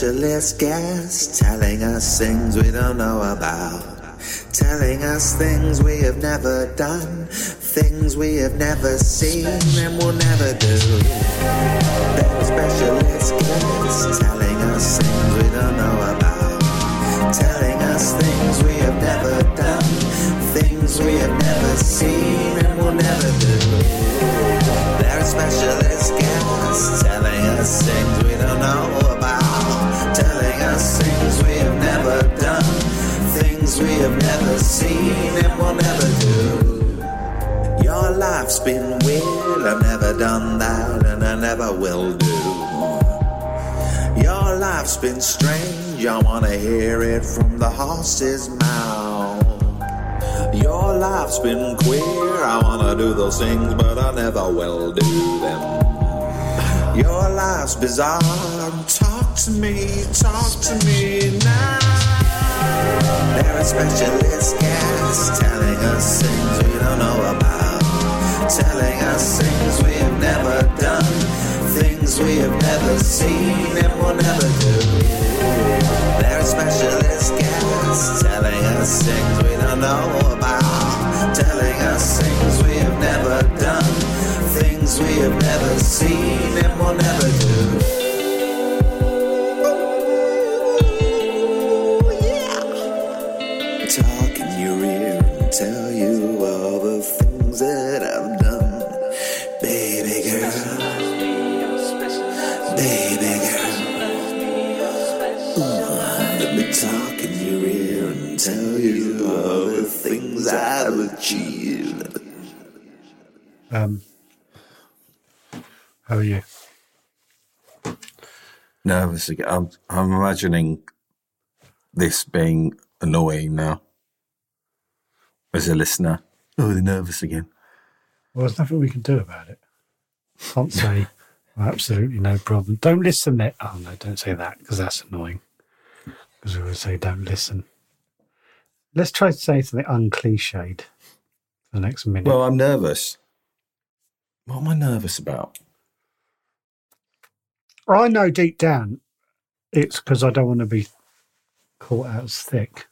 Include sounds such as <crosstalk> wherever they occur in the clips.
specialist guests telling us things we don't know about. Telling us things we have never done, things we have never seen and will never do. There are specialist guests telling us things we don't know about. Telling us things we have never done, things we have never seen and will never do. There are specialist guests telling us things we don't know about. Things we have never seen and will never do. Your life's been weird, I've never done that and I never will do. Your life's been strange, I wanna hear it from the horse's mouth. Your life's been queer, I wanna do those things, but I never will do them. Your life's bizarre, talk to me, talk to me now. There are specialist guests telling us things we don't know about. Telling us things we have never done, things we have never seen and will never do. There are specialist guests telling us things we don't know about. Telling us things we have never done, things we have never seen and will never do. Nervous again. I'm, I'm imagining this being annoying now as a listener. Oh, they're nervous again. Well, there's nothing we can do about it. Can't say <laughs> "Oh, absolutely no problem. Don't listen there. Oh no, don't say that because that's annoying. Because we would say don't listen. Let's try to say something uncliched for the next minute. Well, I'm nervous. What am I nervous about? I know deep down it's because I don't want to be caught out as thick.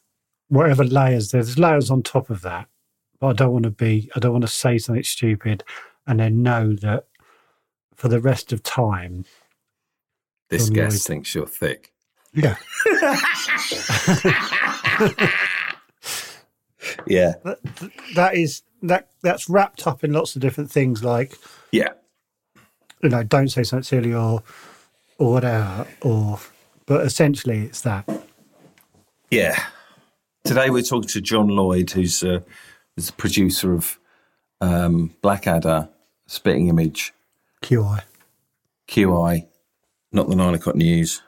Whatever layers, there's layers on top of that. But I don't want to be, I don't want to say something stupid and then know that for the rest of time. This guest thinks you're thick. Yeah. <laughs> Yeah. that, that is, that that's wrapped up in lots of different things like, Yeah. you know, don't say something silly or, or whatever, or, but essentially it's that. Yeah. Today we're talking to John Lloyd, who's uh, is the producer of um, Blackadder, Spitting Image, QI. QI, Not the Nine O'Clock News,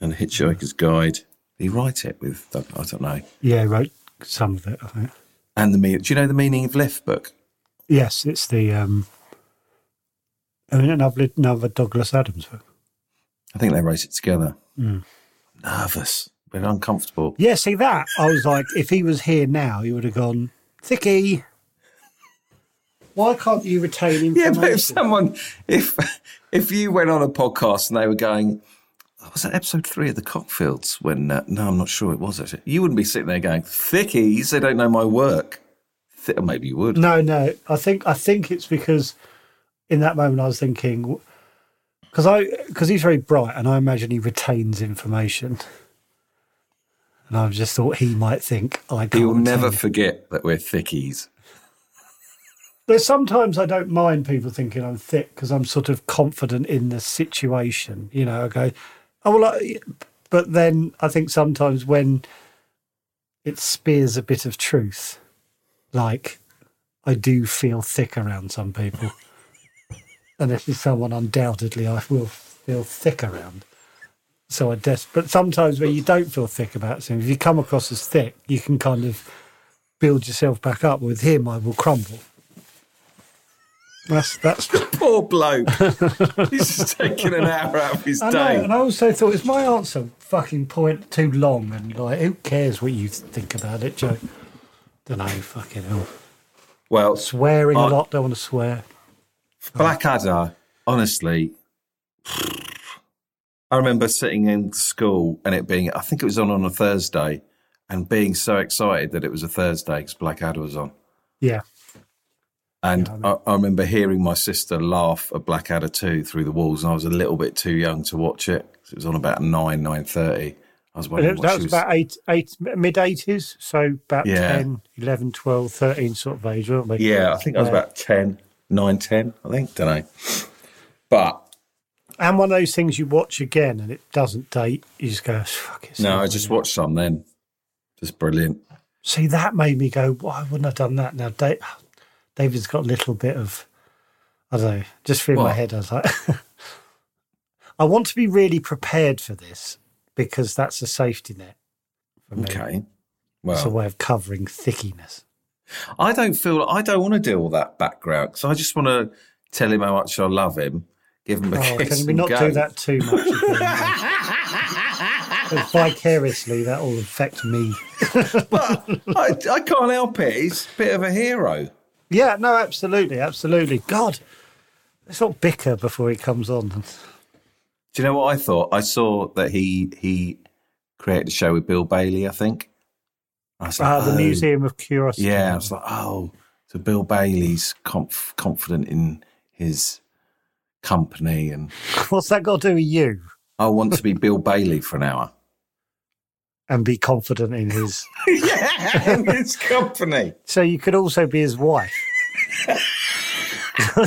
and Hitchhiker's Guide. He write it with, I don't know. Yeah, he wrote some of it, I think. And the meaning. Do you know the meaning of Liff book? Yes, it's the um I mean another another Douglas Adams book. I think they wrote it together. Mm. Nervous. been uncomfortable. Yeah, see that? I was like, if he was here now, he would have gone, Thicky. Why can't you retain Yeah, but if someone, if if you went on a podcast and they were going, oh, was that episode three of the Cockfields? When uh, no, I'm not sure it was actually. You wouldn't be sitting there going, "Thickies, they don't know my work." Th- maybe you would. No, no. I think I think it's because in that moment I was thinking because I because he's very bright and I imagine he retains information, and I just thought he might think I. You'll never it." forget that we're thickies. <laughs> There's sometimes I don't mind people thinking I'm thick because I'm sort of confident in the situation. You know, I go, oh well, I, but then I think sometimes when it spears a bit of truth, like I do feel thick around some people, <laughs> and this is someone undoubtedly I will feel thick around. So I des- but sometimes when you don't feel thick about something, if you come across as thick, you can kind of build yourself back up. With him, I will crumble. That's that's. The <laughs> poor bloke. <laughs> He's just taking an hour out of his I know, day. and I also thought, is my answer fucking point too long? And like, who cares what you think about it, Joe? Don't know, fucking hell. Well, Swearing a I- lot, don't want to swear. Blackadder, honestly, I remember sitting in school and it being, I think it was on on a Thursday, and being so excited that it was a Thursday because Blackadder was on. Yeah. And I, I remember hearing my sister laugh at Blackadder 2 through the walls, and I was a little bit too young to watch it. 'cause It was on about 9, 9.30. I was wondering that was was... about eight, eight, mid 80s. So about Yeah. 10, 11, 12, 13 sort of age, weren't we? Yeah, I think I was about 10, 9, 10, I think. Don't know. But And one of those things you watch again and it doesn't date, you just go, fuck it. no, I just watched some then. Just brilliant. See, that made me go, why wouldn't I have done that? Now, Dave, David's got a little bit of, I don't know, just through my head, I was like, <laughs> I want to be really prepared for this because that's a safety net for me. Okay. It's a way of covering thickiness. I don't feel I don't want to deal with that background because I just want to tell him how much I love him, give him a Oh, kiss. can we not go. do that too much? again? Because vicariously, that will affect me. <laughs> I, I can't help it. He's a bit of a hero. Yeah, no, absolutely, absolutely. God, let's not bicker before he comes on. Do you know what I thought? I saw that he he created a show with Bill Bailey. I think. I was like, Ah, the oh. Museum of Curiosity. Yeah, I was like, oh, so Bill Bailey's conf- confident in his company, and <laughs> What's that got to do with you? I want to be Bill Bailey for an hour. And be confident in his. <laughs> yeah, in his company. So you could also be his wife. <laughs> I'm,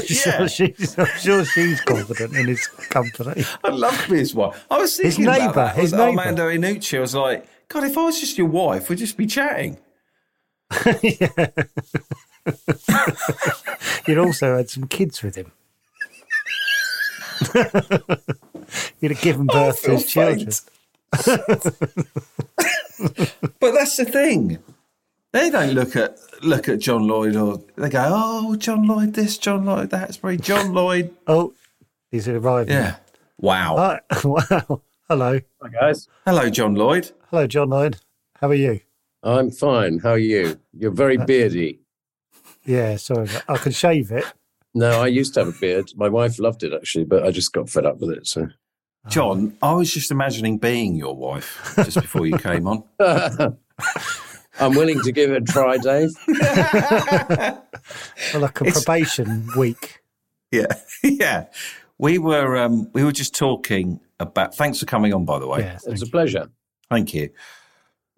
Yeah. sure she's, I'm sure she's confident in his company. I'd love to be his wife. I was His thinking about neighbour, his neighbour. Armando Iannucci. I was like, God, if I was just your wife, we'd just be chatting. <laughs> You'd also had some kids with him. <laughs> You'd have given birth to his children. But that's the thing. They don't look at look at John Lloyd or they go, Oh, John Lloyd this, John Lloyd that, it's very John Lloyd. <laughs> Oh, he's arriving. Yeah. Wow. Hi. Uh, wow. Hello. Hi, guys. Hello, John Lloyd. Hello, John Lloyd. How are you? I'm fine. How are you? You're very uh, beardy. Yeah, sorry. I can shave it. No, I used to have a beard. My wife loved it actually, but I just got fed up with it. So <laughs> John, I was just imagining being your wife just before you came on. <laughs> I'm willing to give it a try, Dave. <laughs> Well, like a It's- probation week. Yeah. yeah. We were um we were just talking about thanks for coming on by the way. Yeah, It's thank a you. pleasure. Thank you.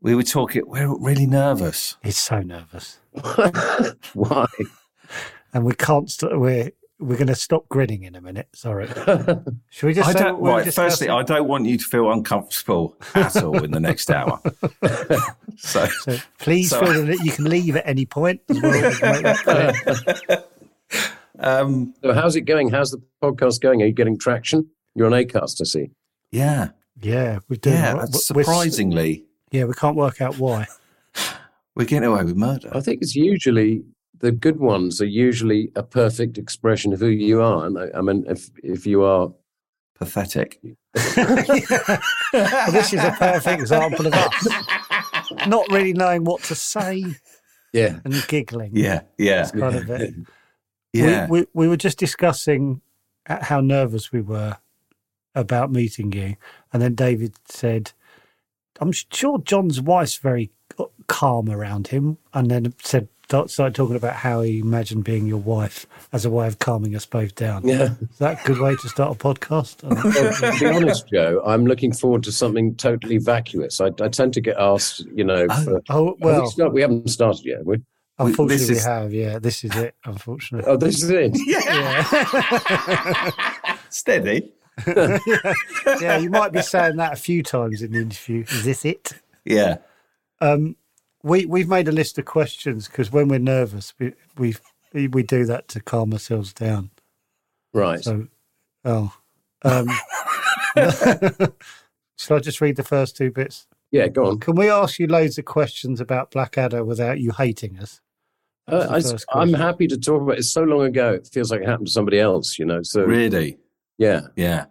We were talking we're really nervous. He's so nervous, <laughs> Why? and we can't. St- we're we're going to stop grinning in a minute. Sorry. <laughs> Should we just? I say don't what we're right, firstly. I don't want you to feel uncomfortable at all in the next hour. <laughs> so So please So- feel that you can leave at any point. As well as make that clear. um So how's it going? How's the podcast going? Are you getting traction? You're on Acast, I see. yeah. yeah, we're doing. Yeah, well. that's We're- surprisingly yeah, we can't work out why. <laughs> we're getting away with murder. I think it's usually the good ones are usually a perfect expression of who you are. And I, I mean, if if you are pathetic. <laughs> <laughs> Well, this is a perfect example of us not really knowing what to say Yeah. and giggling. Yeah, yeah, That's kind of it. Yeah. We, we, we were just discussing uh, how nervous we were about meeting you. And then David said, I'm sure John's wife's very uh, calm around him. And then said, started talking about how he imagined being your wife as a way of calming us both down. Yeah. Is that a good way to start a podcast? I don't know. Well, to be honest, Joe, I'm looking forward to something totally vacuous. I, I tend to get asked, you know, oh, for, oh, Have we, well, start, we haven't started yet, we? Unfortunately, this we is- have. Yeah, this is it, unfortunately. Oh, this is it. <laughs> Yeah. <laughs> Steady. <laughs> yeah, you might be saying that a few times in the interview. Is this it? Yeah. Um, we we've made a list of questions because when we're nervous, we we we do that to calm ourselves down. Right. So, oh, um, shall I just read the first two bits? yeah, go on. Can we ask you loads of questions about Blackadder without you hating us? Uh, I, I'm happy to talk about it. It's so long ago, it feels like it happened to somebody else, you know. So, Really? yeah. Yeah.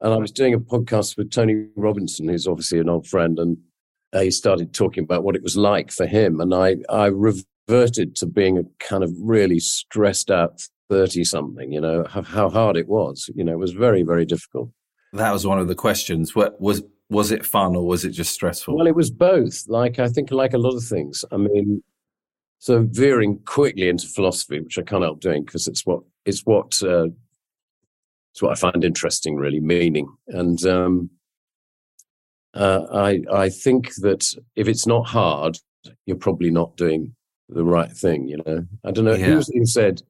And I was doing a podcast with Tony Robinson, who's obviously an old friend, and uh, he started talking about what it was like for him. And I, I reverted to being a kind of really stressed out 30 something, you know, how, how hard it was. You know, it was very, very difficult. That was one of the questions. What was was it fun or was it just stressful? Well, it was both. Like, I think, like a lot of things. I mean, so veering quickly into philosophy, which I can't help doing because it's what, it's what, uh, it's what I find interesting, really, meaning. And, um, uh, I I think that if it's not hard, you're probably not doing the right thing. You know, I don't know Yeah. who, who said,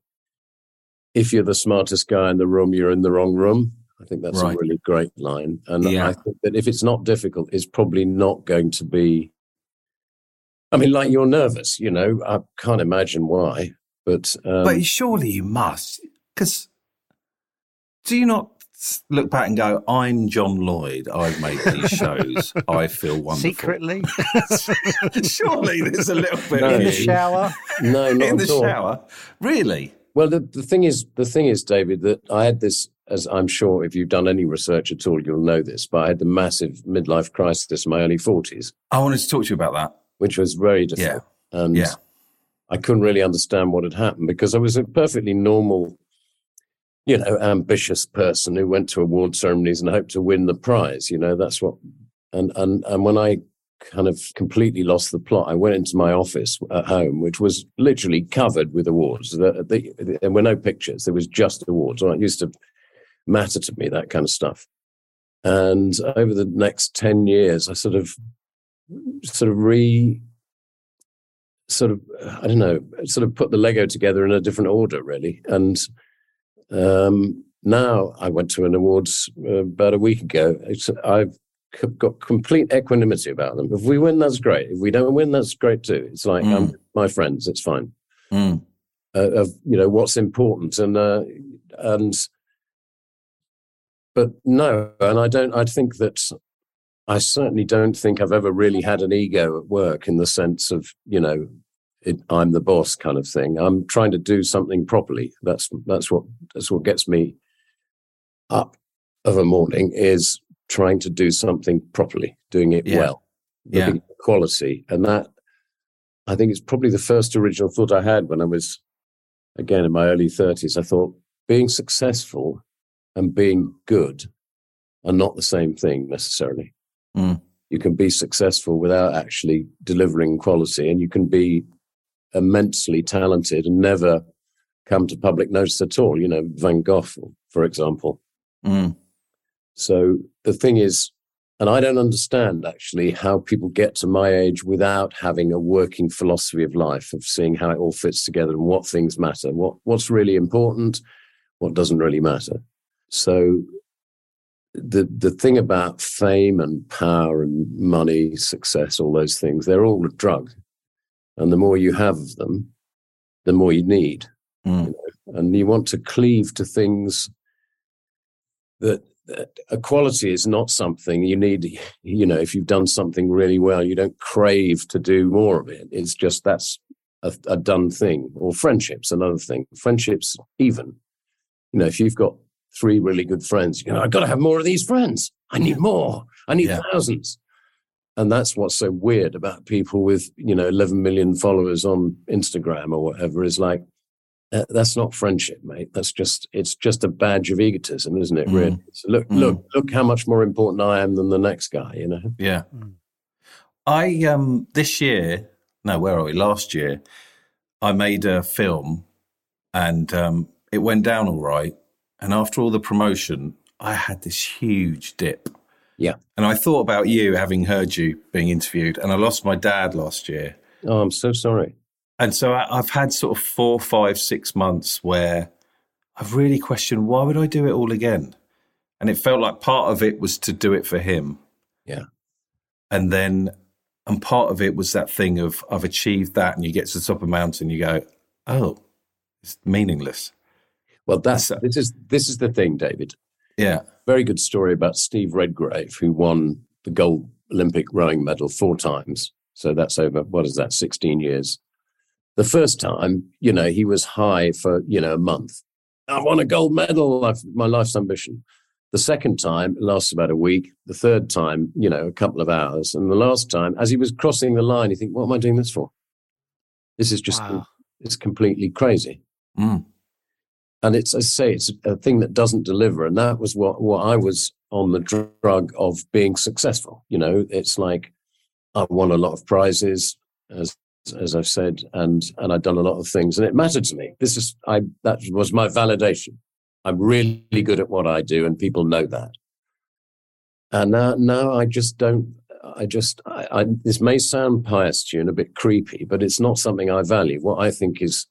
"If you're the smartest guy in the room, you're in the wrong room." I think that's Right. a really great line, and Yeah. I think that if it's not difficult, it's probably not going to be. I mean, like you're nervous. You know, I can't imagine why, but um, but surely you must, because do you not look back and go, "I'm John Lloyd. I've made these <laughs> shows. I feel wonderful." Secretly <laughs> surely there's a little bit No. in the shower. no, not <laughs> in the at all. shower. Really? Well, the, the thing is, the thing is, David, that I had this, as I'm sure if you've done any research at all, you'll know this, but I had the massive midlife crisis in my early 40s, I wanted to talk to you about that. Which was very difficult. And Yeah. I couldn't really understand what had happened because I was a perfectly normal, you know, ambitious person who went to award ceremonies and hoped to win the prize. You know, that's what, and, and, and when I kind of completely lost the plot, I went into my office at home, which was literally covered with awards. The, the, there were no pictures. There was just awards. And it used to matter to me, that kind of stuff. And over the next 10 years, I sort of, sort of re, sort of, I don't know, sort of put the Lego together in a different order, really. And um, now I went to an awards uh, about a week ago. It's, I've c- got complete equanimity about them. If we win, that's great. If we don't win, that's great too. It's like Mm. I'm my friends. It's fine. Mm. Uh, of you know what's important and uh, and but no, and I don't. I think that I certainly don't think I've ever really had an ego at work in the sense of you know it, I'm the boss kind of thing. I'm trying to do something properly. That's that's what that's what gets me up of a morning is trying to do something properly, doing it Yeah. well, Yeah. quality, and that I think it's probably the first original thought I had when I was again in my early thirties. I thought being successful and being good are not the same thing necessarily. Mm. You can be successful without actually delivering quality, and you can be immensely talented and never come to public notice at all. You know, Van Gogh, for example. Mm. So the thing is, and I don't understand actually how people get to my age without having a working philosophy of life, of seeing how it all fits together and what things matter, what what's really important, what doesn't really matter. So the the thing about fame and power and money, success, all those things, they're all a drug. And the more you have of them, the more you need. Mm. And you want to cleave to things that, that equality is not something you need. You know, if you've done something really well, you don't crave to do more of it. It's just that's a, a done thing. Or friendships, another thing. Friendships, even. You know, if you've got three really good friends. You know, I've got to have more of these friends. I need more. I need Yeah. thousands. And that's what's so weird about people with, you know, 11 million followers on Instagram or whatever is like, uh, that's not friendship, mate. That's just, it's just a badge of egotism, isn't it? Mm. Really? So look, Mm. look, look how much more important I am than the next guy, you know? Yeah. I um this year, no, where are we? Last year, I made a film and um it went down all right. And after all the promotion, I had this huge dip. Yeah. And I thought about you having heard you being interviewed, and I lost my dad last year. Oh, I'm so sorry. And so I, I've had sort of four, five, six months where I've really questioned why would I do it all again? And it felt like part of it was to do it for him. Yeah. And then, and part of it was that thing of I've achieved that, and you get to the top of a mountain, you go, oh, it's meaningless. Well, that's, this is, this is the thing, David. Yeah. very good story about Steve Redgrave, who won the gold Olympic rowing medal four times. So that's over, what is that, 16 years. The first time, you know, he was high for, you know, a month. I won a gold medal, I've, my life's ambition. The second time it lasts about a week. The third time, you know, a couple of hours. And the last time, as he was crossing the line, you think, what am I doing this for? This is just, Wow. it's completely crazy Mm. And it's I say it's a thing that doesn't deliver. And that was what what I was on the drug of being successful. You know it's like I won a lot of prizes as as I've said and and I've done a lot of things. And it mattered to me. This is I that was my validation. I'm really good at what I do and people know that. And now now I just don't I just I, I this may sound pious to you and a bit creepy but it's not something I value. What I think is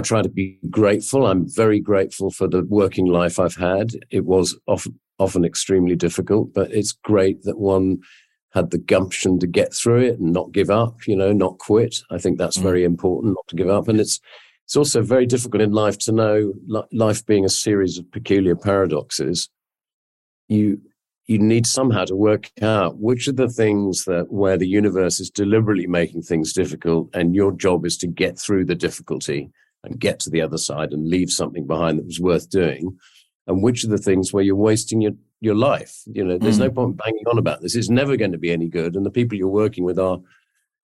I try to be grateful. I'm very grateful for the working life I've had. It was often, often extremely difficult, but it's great that one had the gumption to get through it and not give up, you know, not quit. I think that's Mm. very important, not to give up. And it's, it's also very difficult in life to know life being a series of peculiar paradoxes. You, you need somehow to work out which are the things that where the universe is deliberately making things difficult and your job is to get through the difficulty and get to the other side and leave something behind that was worth doing and which are the things where you're wasting your your life you know there's no mm. point banging on about this it's never going to be any good and the people you're working with are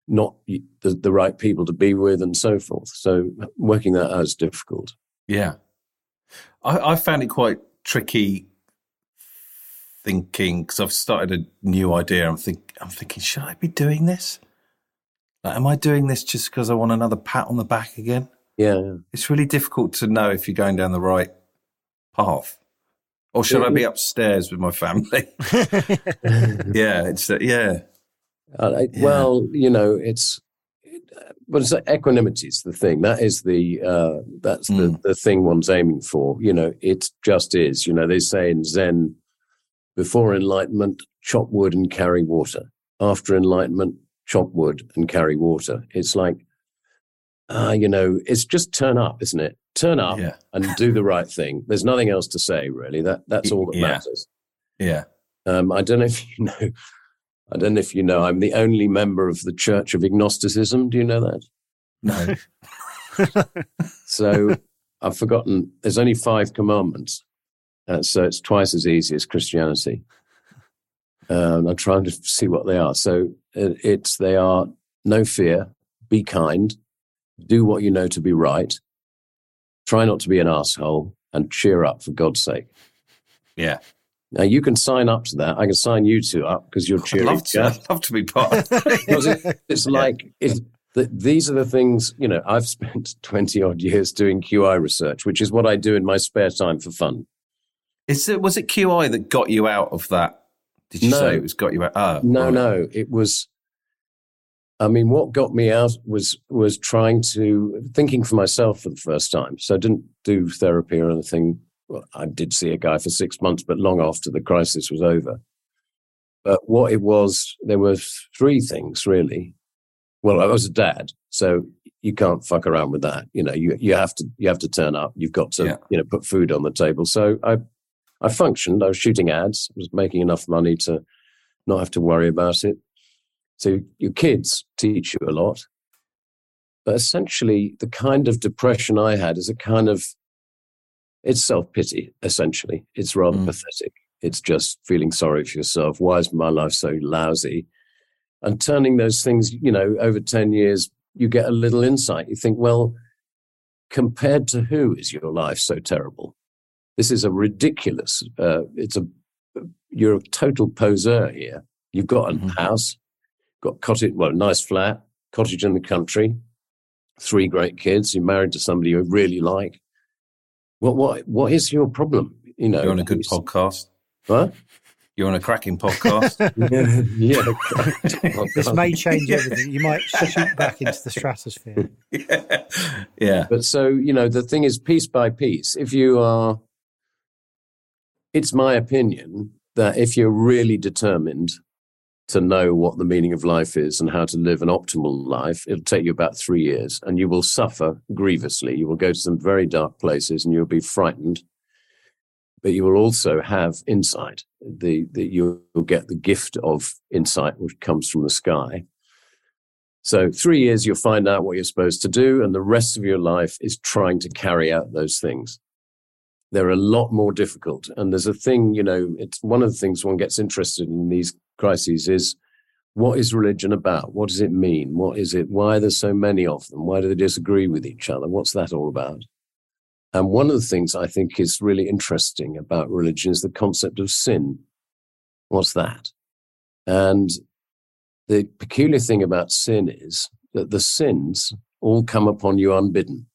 not the, the right people to be with and so forth so working that out is difficult Yeah. I, I found it quite tricky thinking because I've started a new idea. I'm think I'm thinking, should I be doing this? Like, am I doing this just because I want another pat on the back again? Yeah, yeah. It's really difficult to know if you're going down the right path. Or should I be upstairs with my family? <laughs> <laughs> yeah, it's uh, yeah, Uh, I- Well, you know, it's but it's equanimity is the thing. That is the uh, that's the Mm. the thing one's aiming for. You know, it just is. You know, they say in Zen, before enlightenment, chop wood and carry water. After enlightenment, chop wood and carry water. It's like, uh, you know, it's just turn up, isn't it? Turn up yeah, and do the right thing. There's nothing else to say, really. That that's all that Yeah. matters. yeah. Um, I don't know if you <laughs> know. I don't know if you know. I'm the only member of the Church of Agnosticism. Do you know that? No, <laughs> So I've forgotten. There's only five commandments, uh, so it's twice as easy as Christianity. Um, I'm trying to see what they are. So it, it's they are no fear, be kind, do what you know to be right, try not to be an asshole, and cheer up for God's sake. yeah. Now you can sign up to that. I can sign you two up because you're I'd cheering. love to. I'd love to be part. of because <laughs> it, it's like it, th these are the things you know i've <laughs> spent 20 odd years doing qi research which is what i do in my spare time for fun Is it was it QI that got you out of that? Did you No. say it was got you out? Oh, no right. no it was i mean what got me out was was trying to thinking for myself for the first time. So i didn't do therapy or anything. Well, i did see a guy for six months but long after the crisis was over. But what it was there were three things really. Well i was a dad so you can't fuck around with that. You know you you have to you have to turn up. You've got to Yeah. you know put food on the table. So i i functioned. I was shooting ads. I was making enough money to not have to worry about it so your kids teach you a lot but essentially the kind of depression i had is a kind of it's self pity, essentially. It's rather Mm. pathetic. It's just feeling sorry for yourself. Why is my life so lousy? And turning those things, you know, over 10 years, you get a little insight. You think, well, compared to who is your life so terrible? This is a ridiculous, uh, it's a, you're a total poseur here. You've got a Mhm. house, got cottage, well, nice flat, cottage in the country, three great kids. You're married to somebody you really like. What what what is your problem? You know, You're on a good podcast. What? You're on a cracking podcast. <laughs> <laughs> yeah, yeah. <laughs> This may change everything. You might shoot back into the stratosphere. yeah. yeah. But so, you know, the thing is piece by piece. If you are, it's my opinion that if you're really determined to know what the meaning of life is and how to live an optimal life, it'll take you about three years and you will suffer grievously. You will go to some very dark places and you'll be frightened. But you will also have insight. The, the you'll get the gift of insight, which comes from the sky. So three years, you'll find out what you're supposed to do, and the rest of your life is trying to carry out those things. They're a lot more difficult. And there's a thing, you know, it's one of the things one gets interested in these crises is what is religion about? What does it mean? What is it? Why are there so many of them? Why do they disagree with each other? What's that all about? And one of the things I think is really interesting about religion is the concept of sin. What's that? And the peculiar thing about sin is that the sins all come upon you unbidden,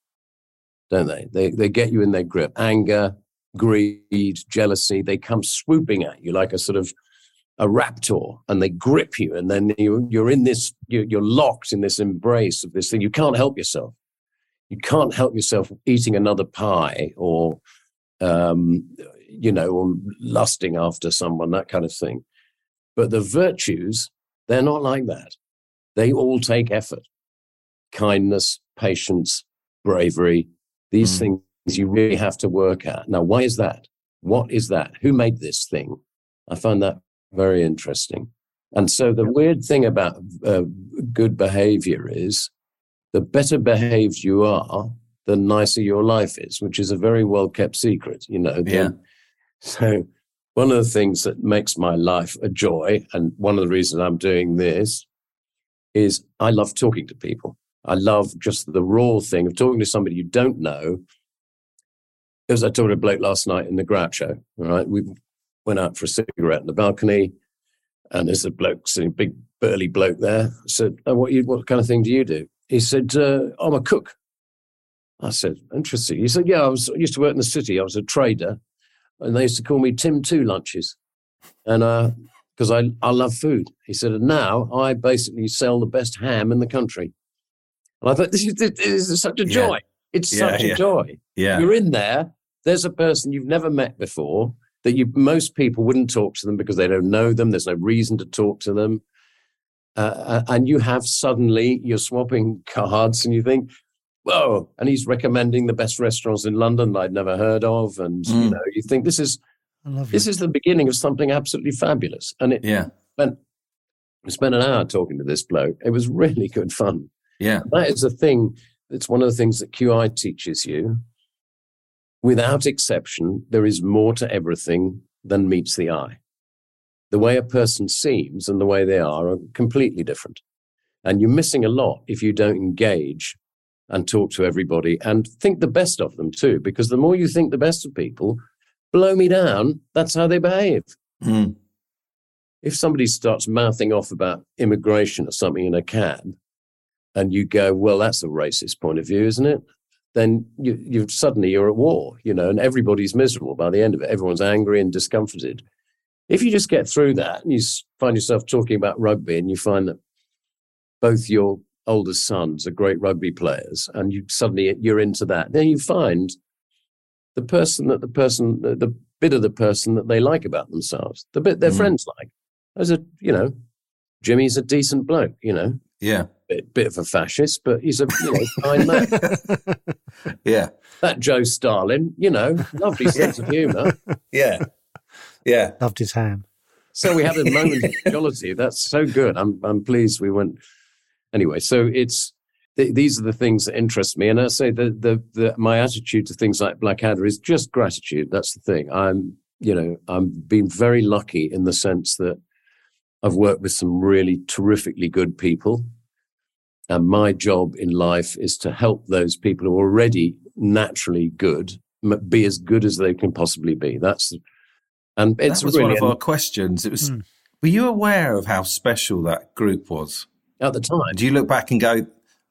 don't they? They, they get you in their grip. Anger, greed, jealousy, they come swooping at you like a sort of a raptor and they grip you. And then you, you're in this, you're, you're locked in this embrace of this thing. You can't help yourself. You can't help yourself eating another pie or, um, you know, or lusting after someone, that kind of thing. But the virtues, they're not like that. They all take effort kindness, patience, bravery, these Mm. things you really have to work at. Now, why is that? What is that? Who made this thing? I find that very interesting. And so the weird thing about uh, good behavior is the better behaved you are, the nicer your life is, which is a very well kept secret, you know. Yeah. <laughs> So one of the things that makes my life a joy, and one of the reasons I'm doing this, is I love talking to people. I love just the raw thing of talking to somebody you don't know. As I talked to a bloke last night in the Groucho, right? We went out for a cigarette in the balcony, and there's a bloke a big burly bloke there. I said, oh, what, you, what kind of thing do you do? He said, uh, I'm a cook. I said, interesting. He said, yeah, I was I used to work in the city. I was a trader, and they used to call me Tim Two Lunches, and because I I love food. He said, and now I basically sell the best ham in the country. And I thought this is this is such a Yeah. joy. It's Yeah, such yeah. a joy. Yeah. You're in there. There's a person you've never met before that you most people wouldn't talk to them because they don't know them. There's no reason to talk to them. Uh, and you have suddenly you're swapping cards, and you think, "Whoa!" And he's recommending the best restaurants in London that I'd never heard of, and you Mm. know, you think this is this is the beginning of something absolutely fabulous. And it Yeah. spent we spent an hour talking to this bloke. It was really good fun. Yeah. That is the thing. It's one of the things that QI teaches you. Without exception, there is more to everything than meets the eye. The way a person seems and the way they are are completely different. And you're missing a lot if you don't engage and talk to everybody and think the best of them too, because the more you think the best of people, blow me down, that's how they behave. Mm. If somebody starts mouthing off about immigration or something in a cab, and you go, well, that's a racist point of view, isn't it? Then you, you suddenly you're at war, you know, and everybody's miserable by the end of it. Everyone's angry and discomforted. If you just get through that and you find yourself talking about rugby and you find that both your older sons are great rugby players and you suddenly you're into that, then you find the person that the person, the, bit of the person that they like about themselves, the bit their Mm. friends like. As a, you know, Jimmy's a decent bloke, you know, Yeah. Bit, bit of a fascist, but he's a you know, fine man. <laughs> Yeah. That Joe Stalin, you know, lovely <laughs> sense of humour. Yeah. Yeah. Loved his ham. So we had a moment of jollity. That's so good. I'm I'm pleased we went. Anyway, so it's th- these are the things that interest me. And I say the, the, the, my attitude to things like Blackadder is just gratitude. That's the thing. I'm, you know, I'm been very lucky in the sense that I've worked with some really terrifically good people. And my job in life is to help those people who are already naturally good be as good as they can possibly be. That's, and it's that was really, one of our questions. It was, Hmm. were you aware of how special that group was? at the time. Do you look back and go, Yeah,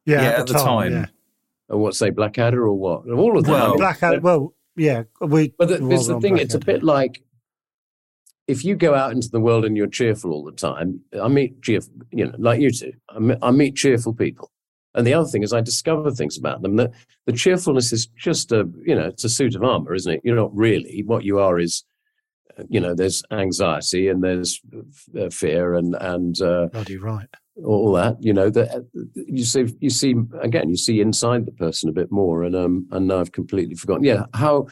Yeah, at, at the the time. time. yeah. Or what, say Blackadder or what? All of them. Well, Blackadder. Well, yeah, we. But the, we it's the on thing, it's a bit like if you go out into the world and you're cheerful all the time, I meet cheerful, you know, like you two, I meet, I meet cheerful people. And the other thing is I discover things about them that the cheerfulness is just a, you know, it's a suit of armor, isn't it? You're not really. What you are is, uh, you know, there's anxiety and there's uh, fear and, and, uh, Bloody right. all that you know that you see you see again you see inside the person a bit more and um and now i've completely forgotten yeah how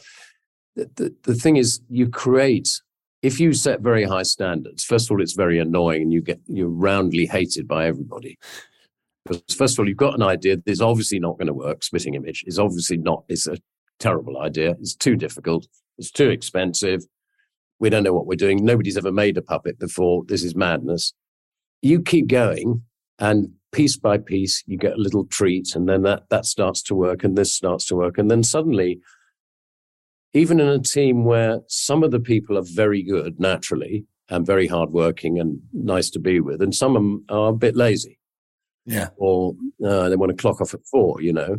the, the, the thing is you create if you set very high standards first of all it's very annoying and you get you're roundly hated by everybody. Because first of all you've got an idea that is obviously not going to work spitting image is obviously not it's a terrible idea it's too difficult it's too expensive we don't know what we're doing nobody's ever made a puppet before this is madness. You keep going and piece by piece you get a little treat and then that that starts to work and this starts to work and then suddenly even in a team where some of the people are very good naturally and very hardworking and nice to be with and some of them are a bit lazy. Yeah, or uh, they want to clock off at four you know.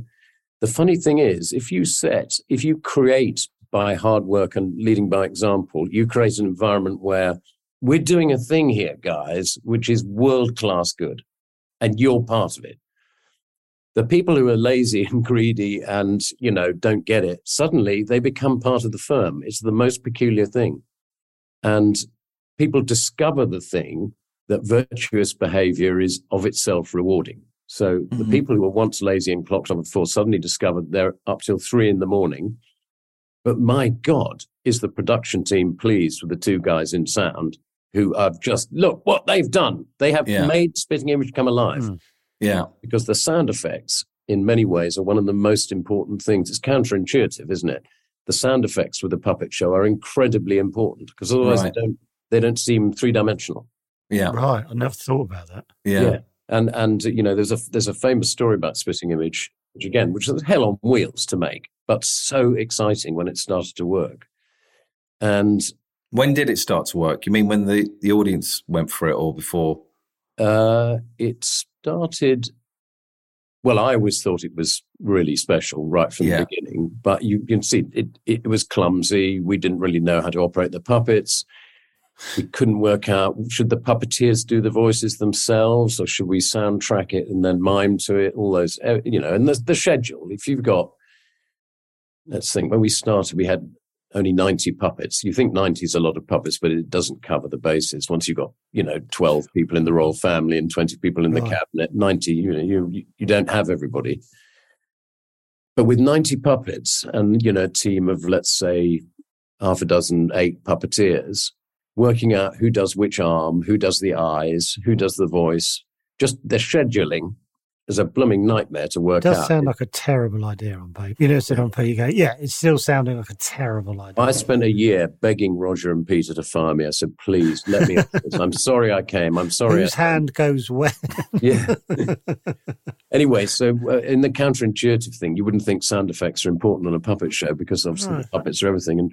The funny thing is if you set if you create by hard work and leading by example you create an environment where we're doing a thing here, guys, which is world class good, and you're part of it. The people who are lazy <laughs> and greedy and, you know, don't get it, suddenly they become part of the firm. It's the most peculiar thing. And people discover the thing that virtuous behavior is of itself rewarding. So the Mhm. people who were once lazy and clocked at four suddenly discovered they're up till three in the morning. But my God, is the production team pleased with the two guys in sound who have just look what they've done. They have Yeah. made spitting image come alive Mm. Yeah, because the sound effects, in many ways, are one of the most important things. It's counterintuitive, isn't it? The sound effects with a puppet show are incredibly important because otherwise Right. they don't they don't seem three dimensional. yeah, Right. I never thought about that. yeah, And and you know, there's a there's a famous story about spitting image, which again, which is hell on wheels to make, but so exciting when it started to work. And When did it start to work? You mean when the, the audience went for it or before? Uh, it started. Well, I always thought it was really special right from Yeah. the beginning, but you can see it, it was clumsy. We didn't really know how to operate the puppets. We couldn't work out should the puppeteers do the voices themselves or should we soundtrack it and then mime to it? All those, you know, and the, the schedule. If you've got, let's think, when we started, we had only 90 puppets. You think 90 is a lot of puppets, but it doesn't cover the bases. Once you've got, you know, 12 people in the royal family and 20 people in the Right. cabinet, 90, you know, you, you don't have everybody. But with 90 puppets and, you know, a team of, let's say, half a dozen, eight puppeteers, working out who does which arm, who does the eyes, who does the voice, just the scheduling is a blooming nightmare to work. It work does out. sound like a terrible idea on paper. You know, sit on paper, you go, yeah, it's still sounding like a terrible idea. I spent a year begging Roger and Peter to fire me. I said, please let me. I'm sorry I came. I'm sorry. Whose I hand goes where? <laughs> Yeah. anyway, so uh, in the counterintuitive thing, you wouldn't think sound effects are important on a puppet show because obviously Right. the puppets are everything. And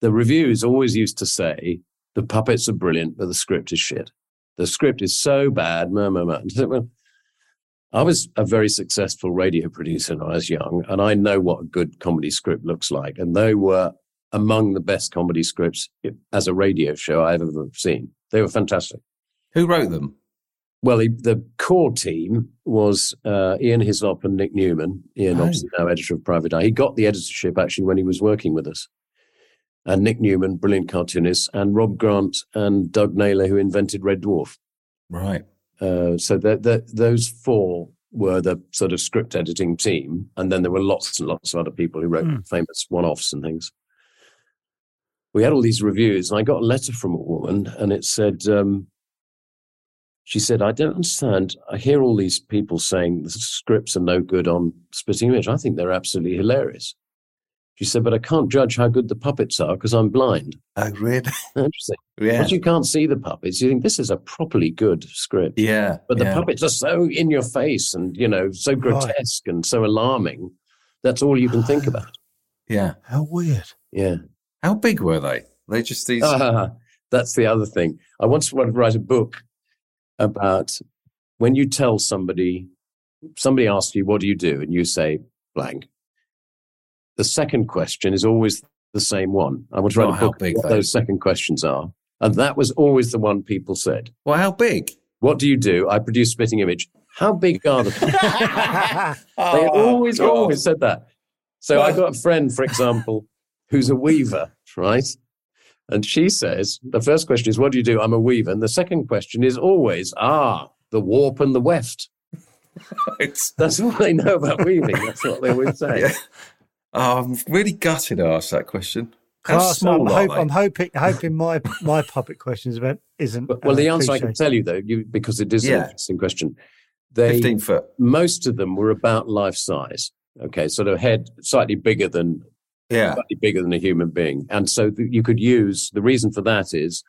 the reviews always used to say the puppets are brilliant, but the script is shit. The script is so bad. Meh. And I said, well, I was a very successful radio producer when I was young, and I know what a good comedy script looks like. And they were among the best comedy scripts as a radio show I've ever seen. They were fantastic. Who wrote them? Well, the, the core team was uh, Ian Hislop and Nick Newman. Ian, Oh. obviously now editor of Private Eye. He got the editorship actually when he was working with us. And Nick Newman, brilliant cartoonist, and Rob Grant and Doug Naylor, who invented Red Dwarf. Right. Uh, so that that those four were the sort of script editing team, and then there were lots and lots of other people who wrote Hmm. famous one-offs and things. We had all these reviews, and I got a letter from a woman, and it said, um, she said, I don't understand. I hear all these people saying the scripts are no good on Spitting Image. I think they're absolutely hilarious. She said, but I can't judge how good the puppets are because I'm blind. Oh, really? <laughs> Interesting. Yeah. Once you can't see the puppets, you think this is a properly good script. Yeah. But the yeah. puppets are so in your face and, you know, so grotesque and so alarming. That's all you can think <sighs> about. Yeah. How weird. Yeah. How big were they? They just these. Ah, <laughs> that's the other thing. I once wanted to write a book about when you tell somebody, somebody asks you, what do you do? And you say blank. The second question is always the same one. I want to write Not a how book big, what though. those second questions are. And that was always the one people said. well, how big? What do you do? I produce spitting image. How big are the <laughs> they Oh, always, God. always said that. So I got a friend, for example, who's a weaver, right? And she says, the first question is, what do you do? I'm a weaver. And the second question is always, ah, the warp and the weft. <laughs> It's, That's all they know about weaving. That's what they always say. <laughs> Yeah. Oh, I'm really gutted to ask that question. How Class, small I'm, are hope, they? I'm hoping hoping my my puppet questions about isn't. But, well, uh, the answer I can tell you, though, you, because it is an interesting question. They, 15 foot. most of them were about life size. Okay, sort of head slightly bigger than Yeah. slightly bigger than a human being. And so th- you could use the reason for that is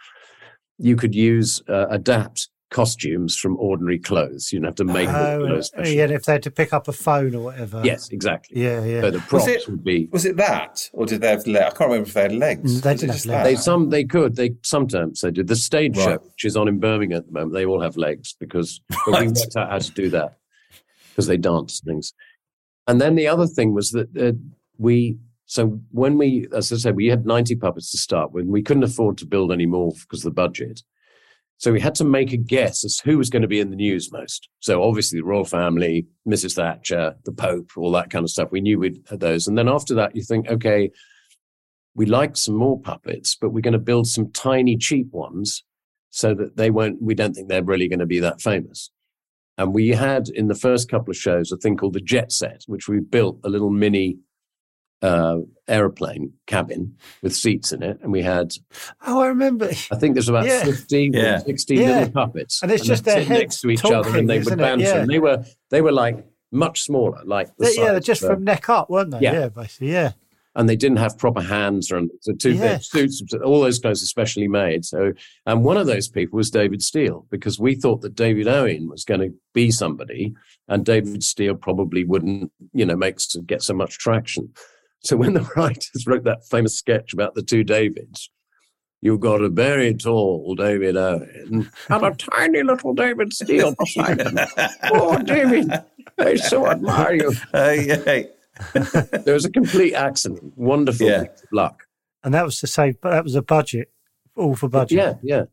you could use uh, adapt costumes from ordinary clothes. You don't have to make them Oh, clothes. and- special. yeah, and if they had to pick up a phone or whatever. Yes, exactly. Yeah, yeah. So the props it- would be. Was it that, or did they have legs? I can't remember if they had legs. Mm, they Was it did have legs. They some they could they sometimes they do the stage show which is on in Birmingham at the moment. They all have legs because but we worked out how to do that because they dance things. And then the other thing was that uh, we so when we as I said we had ninety puppets to start with. We couldn't afford to build any more because of the budget. So we had to make a guess as who was going to be in the news most. So obviously the royal family, Mrs. Thatcher, the Pope, all that kind of stuff. We knew we'd had those. And then after that, you think, okay, we like some more puppets, but we're going to build some tiny, cheap ones so that they won't, we don't think they're really going to be that famous. And we had in the first couple of shows a thing called the Jet Set, which we built a little mini uh, aeroplane cabin with seats in it. And we had, Oh, I remember. I think there's about Yeah. 15 Yeah. or 16 Yeah. little puppets. And it's just they'd their sit heads next to each other and they would it? banter. Yeah. And they were, they were like much smaller, like the They- yeah, size just of from neck up, weren't they? Yeah. Yeah, basically. Yeah. and they didn't have proper hands or so two Yeah. suits, all those clothes are specially made. So, and one of those people was David Steel because we thought that David Owen was going to be somebody, and David Steel probably wouldn't, you know, make get so much traction. So when the <laughs> writers wrote that famous sketch about the two Davids. You've got a very tall David Owen and a <laughs> tiny little David Steel beside him. <laughs> oh, David, I so admire you. Hey, hey. There was a complete accident. Wonderful Yeah. luck. And that was to say, but that was a budget, all for budget. Yeah, yeah.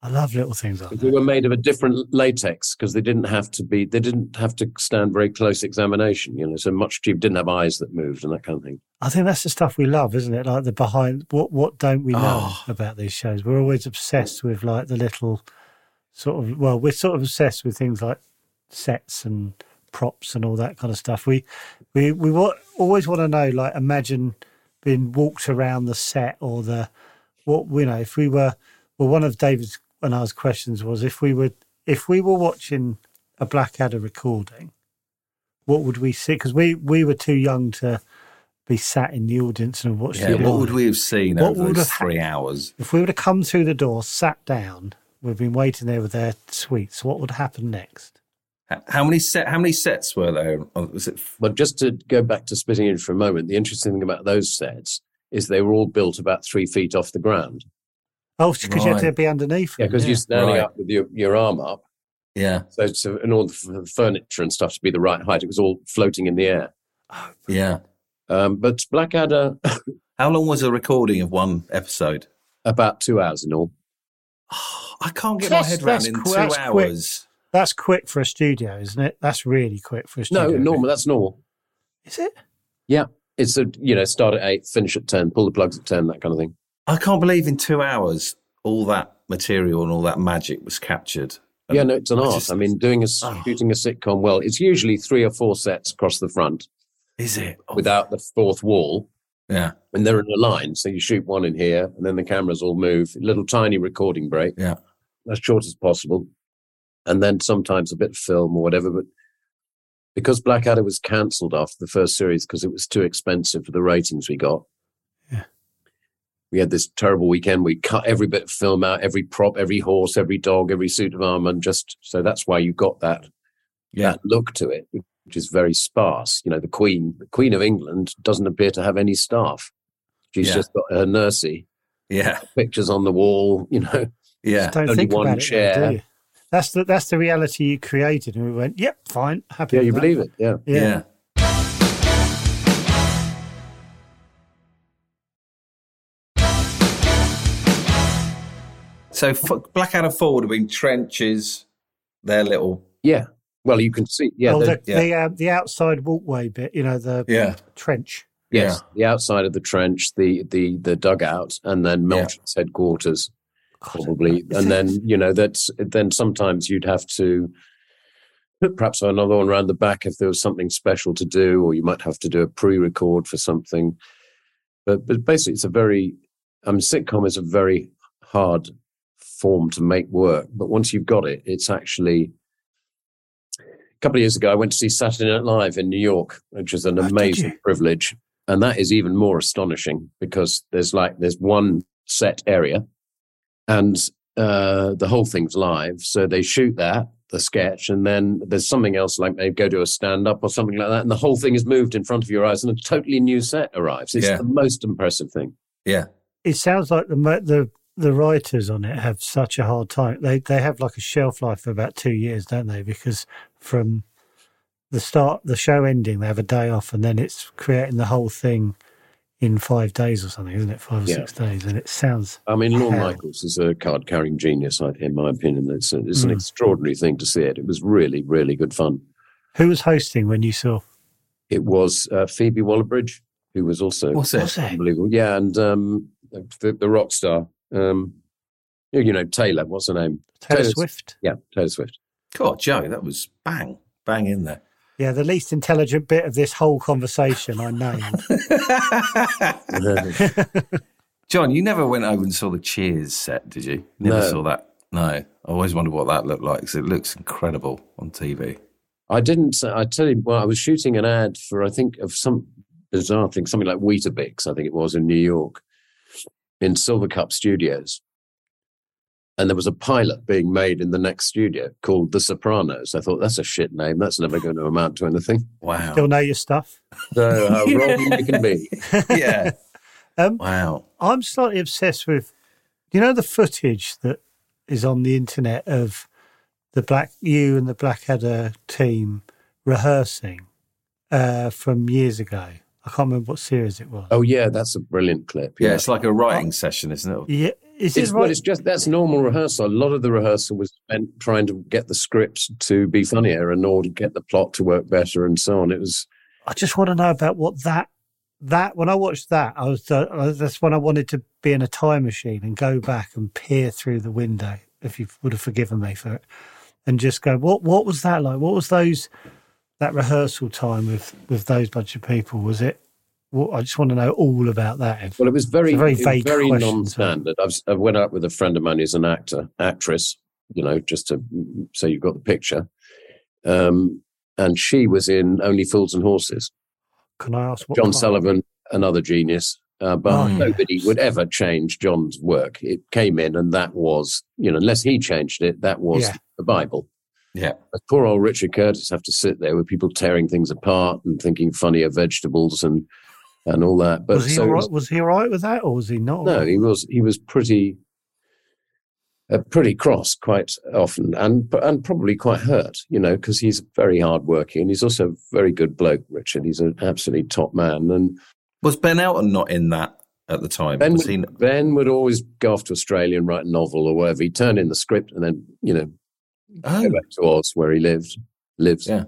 I love little things like that. were made of a different latex because they didn't have to be. They didn't have to stand very close examination. You know, so much cheap didn't have eyes that moved and that kind of thing. I think that's the stuff we love, isn't it? Like the behind what what don't we know Oh. about these shows? We're always obsessed with like the little sort of well, we're sort of obsessed with things like sets and props and all that kind of stuff. We we we wa- always want to know like imagine being walked around the set or the what you know if we were well one of David's and ours questions was if we were if we were watching a Blackadder recording, what would we see? Because we we were too young to be sat in the audience and watch Yeah, the what would we have seen What over those have ha- three hours? If we would have come through the door, sat down, we've been waiting there with their sweets. What would happen next? How many set? How many sets were there? Was it? But just to go back to Spitting Image for a moment, the interesting thing about those sets is they were all built about three feet off the ground. Oh, because you had to be underneath. Yeah, them, because you're standing Right. up with your, your arm up. Yeah, So, so in order for the furniture and stuff to be the right height, it was all floating in the air. yeah. Um, but Blackadder, <laughs> How long was a recording of one episode? about two hours in all. <sighs> I can't get That's- my head around that's in qu- two that's quick. hours. That's quick for a studio, isn't it? That's really quick for a studio. No, studio. normal. That's normal. Is it? Yeah, it's a you know start at eight, finish at ten, pull the plugs at ten, that kind of thing. I can't believe in two hours all that material and all that magic was captured. And yeah, no, it's an I art. just- I mean, doing a Oh. shooting a sitcom well, it's usually three or four sets across the front Is it? Oh, without the fourth wall, Yeah, and they're in a line. So you shoot one in here, and then the cameras all move. Little tiny recording break, yeah. as short as possible. and then sometimes a bit of film or whatever. But because Blackadder was cancelled after the first series because it was too expensive for the ratings we got. Yeah. We had this terrible weekend. We cut every bit of film out, every prop, every horse, every dog, every suit of armor, and just so that's why you got that Yeah. that look to it, which is very sparse. You know, the Queen, the Queen of England, doesn't appear to have any staff. She's Yeah. just got her nursey, Yeah. pictures on the wall. <laughs> You know, Yeah. Just don't Only think one about it, chair. do? That's the that's the reality you created, and we went, "Yep, fine, happy." yeah, with you that. believe it, yeah. Yeah. Yeah. So f- Blackadder Four would have been trenches, their little Yeah. Well, you can see, yeah, oh, the- the yeah. the, uh, the outside walkway bit, you know, the yeah trench. yes, the outside of the trench, the the the dugout, and then Yeah. Headquarters, probably, Is and it- then you know that's then sometimes you'd have to put perhaps another one around the back if there was something special to do, or you might have to do a pre-record for something. But but basically, it's a very I mean, sitcom is a very hard form to make work, but once you've got it, it's actually. A couple of years ago, I went to see Saturday Night Live in New York, which is an Oh, amazing privilege, and that is even more astonishing because there's like there's one set area, and uh, the whole thing's live. So they shoot that the sketch, and then there's something else like they go to a stand up or something like that, and the whole thing is moved in front of your eyes, and a totally new set arrives. It's Yeah. the most impressive thing. yeah It sounds like the the the writers on it have such a hard time. They they have like a shelf life of about two years, don't they? Because from the start, the show ending, they have a day off, and then it's creating the whole thing in five days or something, isn't it? Five or Yeah. six days, and it sounds I mean, Lorne Michaels is a card carrying genius, in my opinion. It's, a, it's an Mm. extraordinary thing to see it. It was really, really good fun. Who was hosting when you saw? It was uh, Phoebe Waller-Bridge, who was also what's it Was it? unbelievable. Yeah, and um, the, the rock star, um, you you know, Taylor, what's her name? Taylor Taylor- Swift. Yeah, Taylor Swift. God Joe that was bang bang in there Yeah, the least intelligent bit of this whole conversation I named. <laughs> John you never went over and saw the Cheers set did you never No. saw that no I always wondered what that looked like because it looks incredible on TV I didn't. I tell you, well, I was shooting an ad for I think of some bizarre thing, something like Weetabix, I think it was in New York, in Silvercup Studios, and there was a pilot being made in the next studio called The Sopranos. I thought that's a shit name. That's never going to amount to anything. wow Still know your stuff. So how wrong you can be. <laughs> yeah <laughs> Um, wow I'm slightly obsessed with, you know, the footage that is on the internet of the black you and the Blackadder team rehearsing uh, from years ago. I can't remember what series it was. Oh yeah, that's a brilliant clip. yeah it's like a writing session isn't it Yeah, is It's, it well, it's just that's normal rehearsal. A lot of the rehearsal was spent trying to get the script to be funnier and or to get the plot to work better and so on. It was I just want to know about what that that when I watched that, I was uh, that's when I wanted to be in a time machine and go back and peer through the window. If you would have forgiven me for it, and just go, what what was that like? What was those that rehearsal time with with those bunch of people? Was it? Well, I just want to know all about that. Well, it was very, It's very vague very non-standard. I've, I went out with a friend of mine who's an actor, actress, you know, just to so you've got the picture. Um, and she was in Only Fools and Horses. Can I ask what John part? Sullivan, another genius, uh, but Oh, nobody would ever change John's work. It came in, and that was, you know, unless he changed it, that was Yeah. the Bible. Yeah poor old Richard Curtis have to sit there with people tearing things apart and thinking funnier vegetables and and all that. But was he so all it right? was- Was he all right with that, or was he not? no, right? he was he was pretty uh, pretty cross quite often, and and probably quite hurt, you know, because he's very hardworking and he's also a very good bloke. Richard, he's an absolutely top man, and was Ben Elton not in that at the time Ben was would, he Ben would always go off to Australia and write a novel or whatever. He'd turn in the script and then you know oh go back to Oz where he lived lives. Yeah.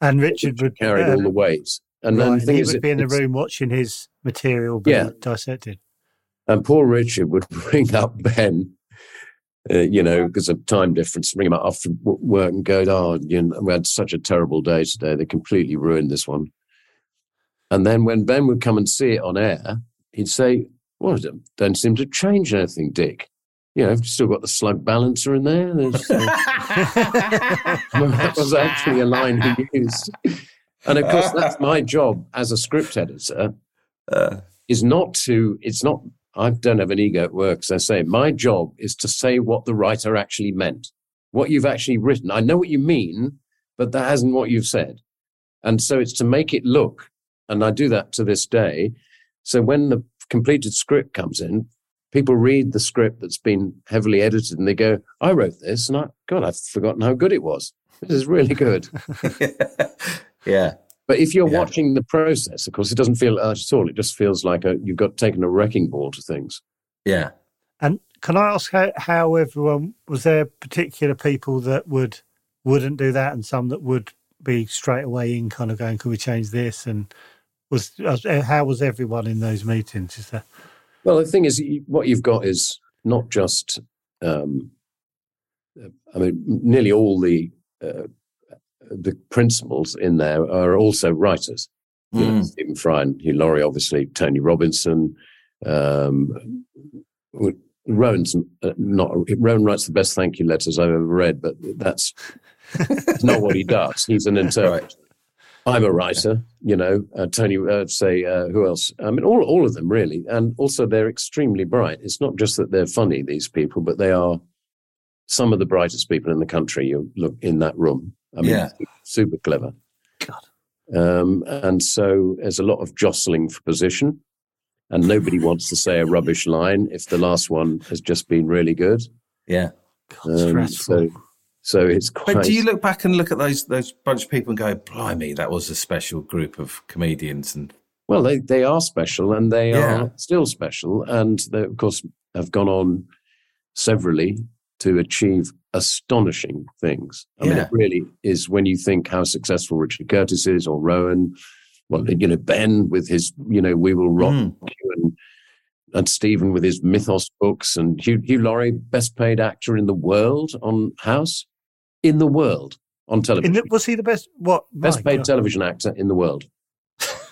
and Richard would carried uh, all the weight, and right, then the and he would it- be in the room watching his material being Yeah. dissected. And poor Richard would <laughs> bring up Ben, uh, you know, because of time difference, bring him up after work and go, oh, you know, we had such a terrible day today. They completely ruined this one. And then when Ben would come and see it on air, he'd say, well, it don't seem to change anything, Dick. You know, I've still got the slug balancer in there. There's, uh, <laughs> <laughs> that was actually a line he used. And of course, that's my job as a script editor. Uh, is not to. It's not. I don't have an ego at work, as I say. My job is to say what the writer actually meant, what you've actually written. I know what you mean, but that hasn't what you've said. And so it's to make it look, and I do that to this day. So when the completed script comes in, people read the script that's been heavily edited and they go, I wrote this and I, God, I've forgotten how good it was. This is really good. <laughs> yeah. But if you're Yeah. watching the process, of course, it doesn't feel urged at all. It just feels like a, you've got taken a wrecking ball to things. Yeah. And can I ask how, how everyone was there particular people that would wouldn't do that and some that would be straight away in kind of going, could we change this? And was uh, how was everyone in those meetings? Is that Well, the thing is, what you've got is not just, um, I mean, nearly all the uh, the principals in there are also writers. You know, Mm. Stephen Fry and Hugh Laurie, obviously, Tony Robinson. Um, Rowan's uh, not Rowan writes the best thank you letters I've ever read, but that's not what he does. He's an <laughs> interpreter. I'm a writer, you know. Uh, Tony, uh, say uh, who else? I mean, all all of them really, and also they're extremely bright. It's not just that they're funny, these people, but they are some of the brightest people in the country. You look in that room. I mean, Yeah. super clever. Um, and so there's a lot of jostling for position, and nobody <laughs> wants to say a rubbish line if the last one has just been really good. Yeah. Um, stressful. so, so it's quite. But do you look back and look at those those bunch of people and go, "Blimey, that was a special group of comedians"? And Well, they, they are special and they Yeah. are still special. And they, of course, have gone on severally to achieve astonishing things. I mean, it really is when you think how successful Richard Curtis is or Rowan, well, you know, Ben with his, you know, We Will Rock Mm. You and, and Stephen with his Mythos books and Hugh, Hugh Laurie, best paid actor in the world on House, in the world on television the, was he the best? What best paid God. television actor in the world.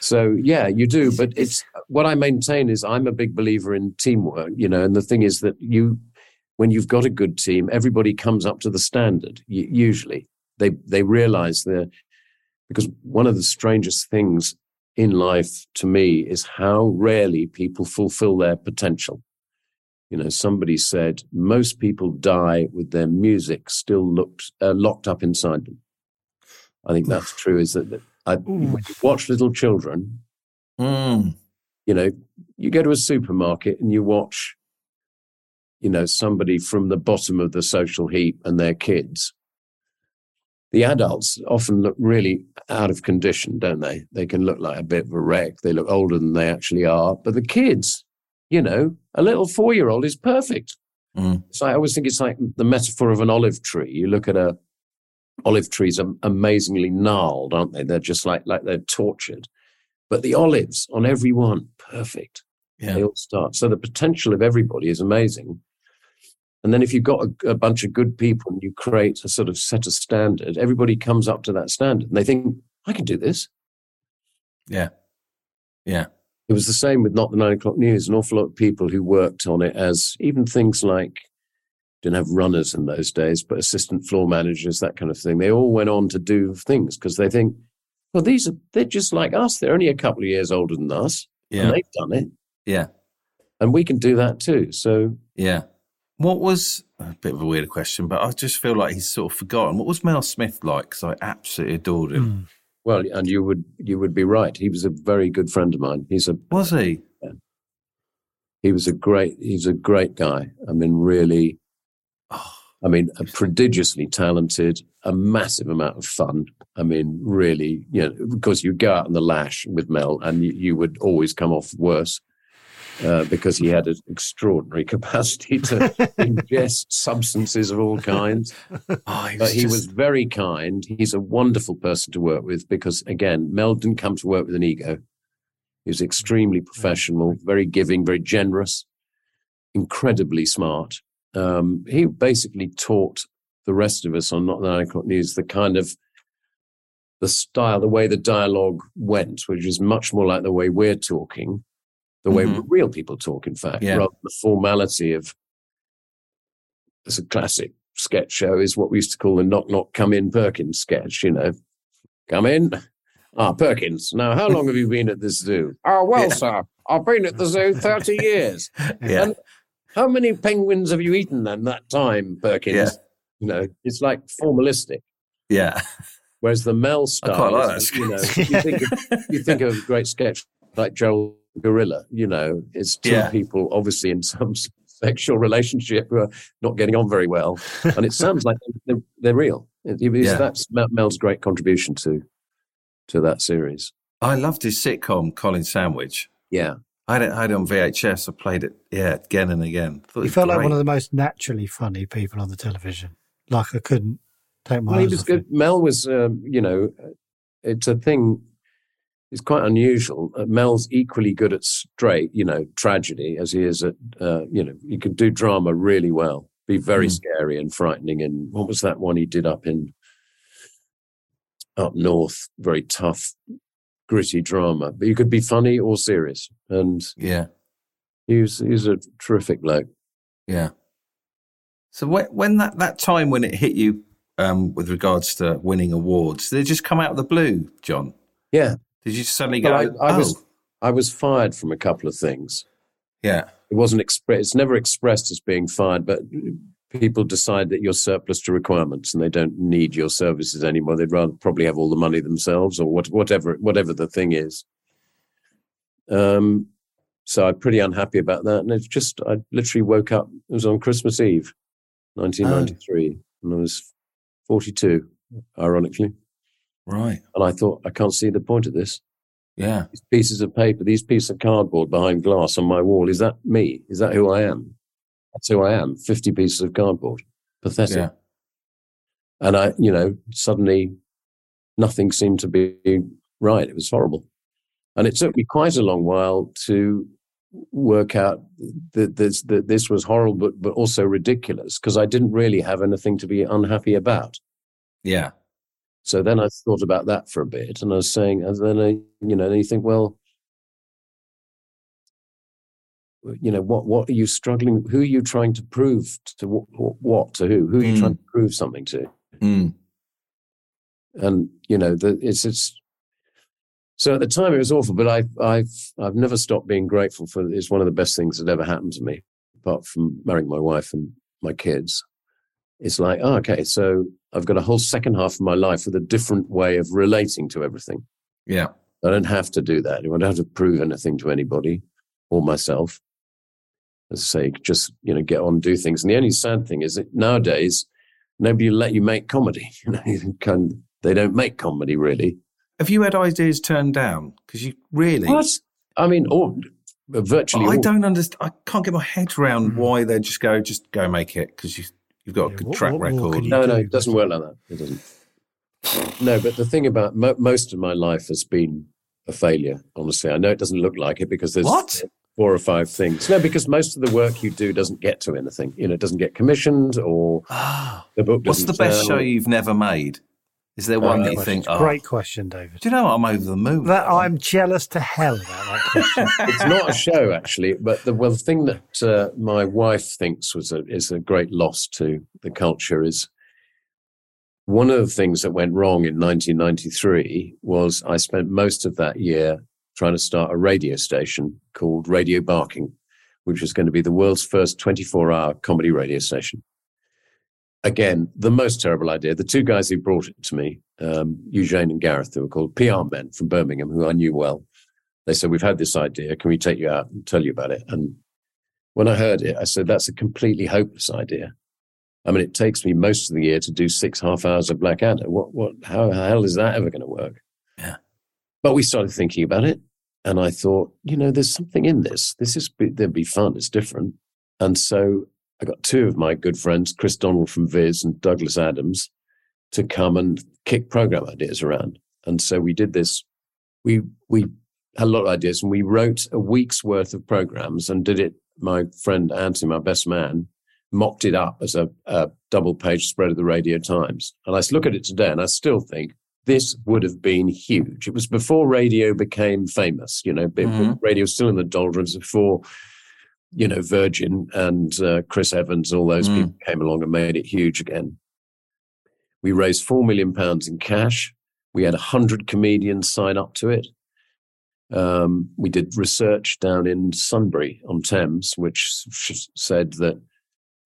So yeah, you do. <laughs> But it's what I maintain is I'm a big believer in teamwork. You know, and the thing is that you, when you've got a good team, everybody comes up to the standard. Usually, they they realize they're because one of the strangest things in life to me is how rarely people fulfill their potential. You know, somebody said most people die with their music still looked uh, locked up inside them. I think that's true. Is that I, when you watch little children, Mm. you know, you go to a supermarket and you watch, you know, somebody from the bottom of the social heap and their kids. The adults often look really out of condition, don't they? They can look like a bit of a wreck. They look older than they actually are. But the kids, you know, a little four year old is perfect. Mm. So I always think it's like the metaphor of an olive tree. You look at a olive trees are amazingly gnarled, aren't they? They're just like like they're tortured. But the olives on every one, perfect. Yeah. They all start. So the potential of everybody is amazing. And then if you've got a, a bunch of good people and you create a sort of set a standard, everybody comes up to that standard and they think, I can do this. Yeah. Yeah. It was the same with Not the Nine O'Clock News. An awful lot of people who worked on it as even things like, didn't have runners in those days, but assistant floor managers, that kind of thing. They all went on to do things because they think, well, these are, they're just like us. They're only a couple of years older than us. Yeah. And they've done it. Yeah. And we can do that too. So Yeah. What was a bit of a weird question, but I just feel like he's sort of forgotten. What was Mel Smith like? Because I absolutely adored him. Hmm. Well, and you would you would be right. He was a very good friend of mine. He's a Was he? he was a great he's a great guy. I mean, really. Oh. I mean, a prodigiously talented, a massive amount of fun. I mean, really, you know, because you go out on the lash with Mel, and you, you would always come off worse uh, because he had an extraordinary capacity to <laughs> ingest substances of all kinds. Oh, he But he just- was very kind. He's a wonderful person to work with because, again, Mel didn't come to work with an ego. He was extremely professional, very giving, very generous, incredibly smart. Um, he basically taught the rest of us on Not the Nine O'Clock News the kind of the style, the way the dialogue went, which is much more like the way we're talking, the way Mhm. real people talk, in fact, Yeah. rather than the formality of it's a classic sketch show, is what we used to call the knock knock come in Perkins sketch. You know, come in. Ah, <laughs> Perkins. Now, how long have you been at this zoo? Oh, well, Yeah. sir, I've been at the zoo thirty <laughs> years. Yeah. And how many penguins have you eaten in that time, Perkins? Yeah. You know, it's like formalistic. Yeah. Whereas the Mel style, like is, you know, you think, of, you think of a great sketch like Joel Gorilla. You know, it's two Yeah. people obviously in some <laughs> sexual relationship who are not getting on very well, and it sounds like they're, they're real. It, it- Yeah. That's Mel's great contribution to to that series. I loved his sitcom, Colin Sandwich. Yeah, I had it, I had it on VHS. I played it, yeah, again and again. Thought He was felt like one of the most naturally funny people on the television. Like I couldn't take my well, he eyes was off good. him. Mel was, um, you know, it's a thing. It's quite unusual. Uh, Mel's equally good at straight, you know, tragedy as he is at, uh, you know, he can do drama really well. Be very Mm. scary and frightening. And what was that one he did up in up north? Very tough, gritty drama. But you could be funny or serious. And Yeah, he's he's a terrific bloke. yeah. So when, when that, that time when it hit you um, with regards to winning awards, did it just come out of the blue, John? Yeah. Did you suddenly go, Well, I, I oh, was I was fired from a couple of things. yeah, it wasn't expressed. It's never expressed as being fired, but people decide that you're surplus to requirements and they don't need your services anymore. They'd rather probably have all the money themselves or what, whatever whatever the thing is. Um, so I'm pretty unhappy about that. And it's just I literally woke up. It was on Christmas Eve, 1993, and I was 42, ironically. Right, And I thought I can't see the point of this yeah, these pieces of paper, these pieces of cardboard behind glass on my wall. Is that me? Is that who I am? That's who I am. 50 pieces of cardboard. Pathetic. yeah, And I, you know, suddenly nothing seemed to be right. It was horrible. And it took me quite a long while to work out that this, that this was horrible, but, but also ridiculous because I didn't really have anything to be unhappy about. yeah, So then I thought about that for a bit, and I was saying, and then I, you know, then you think, well, you know, what what are you struggling? Who are you trying to prove to what, what to who? Who are you Mm. trying to prove something to? mm, And you know, the, it's it's. So at the time it was awful, but I I've I've never stopped being grateful for. It's one of the best things that ever happened to me, apart from marrying my wife and my kids. It's like, oh, okay, so I've got a whole second half of my life with a different way of relating to everything. yeah, I don't have to do that. I don't have to prove anything to anybody or myself. As I say, just you know, get on, do things. And the only sad thing is that nowadays nobody let you make comedy. <laughs> You know, they don't make comedy really. Have you had ideas turned down? Because you really, What? I mean, or virtually. I all- don't understand. I can't get my head around hmm. why they just go, just go make it because you you've got a good what- track what record. No, no, it doesn't work like that. It doesn't. No, but the thing about mo- most of my life has been a failure. Honestly, I know it doesn't look like it because there's What? four or five things. No, because most of the work you do doesn't get to anything. You know, it doesn't get commissioned or Ah, the book. what's the best sell. show you've never made? Is there one Uh, that you Question. think? Oh, Great question, David. Do you know what? I'm over the moon. That I'm jealous to hell about that question. <laughs> it's not a show actually, but the well, the thing that uh, my wife thinks was a is a great loss to the culture is one of the things that went wrong in 1993 was I spent most of that year trying to start a radio station called Radio Barking, which was going to be the world's first 24 hour comedy radio station. Again, the most terrible idea. The two guys who brought it to me, um, Eugene and Gareth, who were called PR men from Birmingham, who I knew well, they said, We've had this idea. Can we take you out and tell you about it? And when I heard it, I said, That's a completely hopeless idea. I mean, it takes me most of the year to do six half hours of Blackadder. What, what, how the hell is that ever going to work? Yeah. But we started thinking about it. And I thought, you know, there's something in this. This is, there'll be fun. It's different. And so I got two of my good friends, Chris Donald from Viz and Douglas Adams, to come and kick program ideas around. And so we did this. We, we had a lot of ideas and we wrote a week's worth of programs and did it. My friend Anthony, my best man, mocked it up as a, a double page spread of the Radio Times. And I look at it today and I still think this would have been huge. It was before radio became famous, you know, Mhm. radio was still in the doldrums before you know, Virgin and uh, Chris Evans, all those Mm. people came along and made it huge again. We raised four million pounds in cash. We had a hundred comedians sign up to it. Um, we did research down in Sunbury on Thames, which said that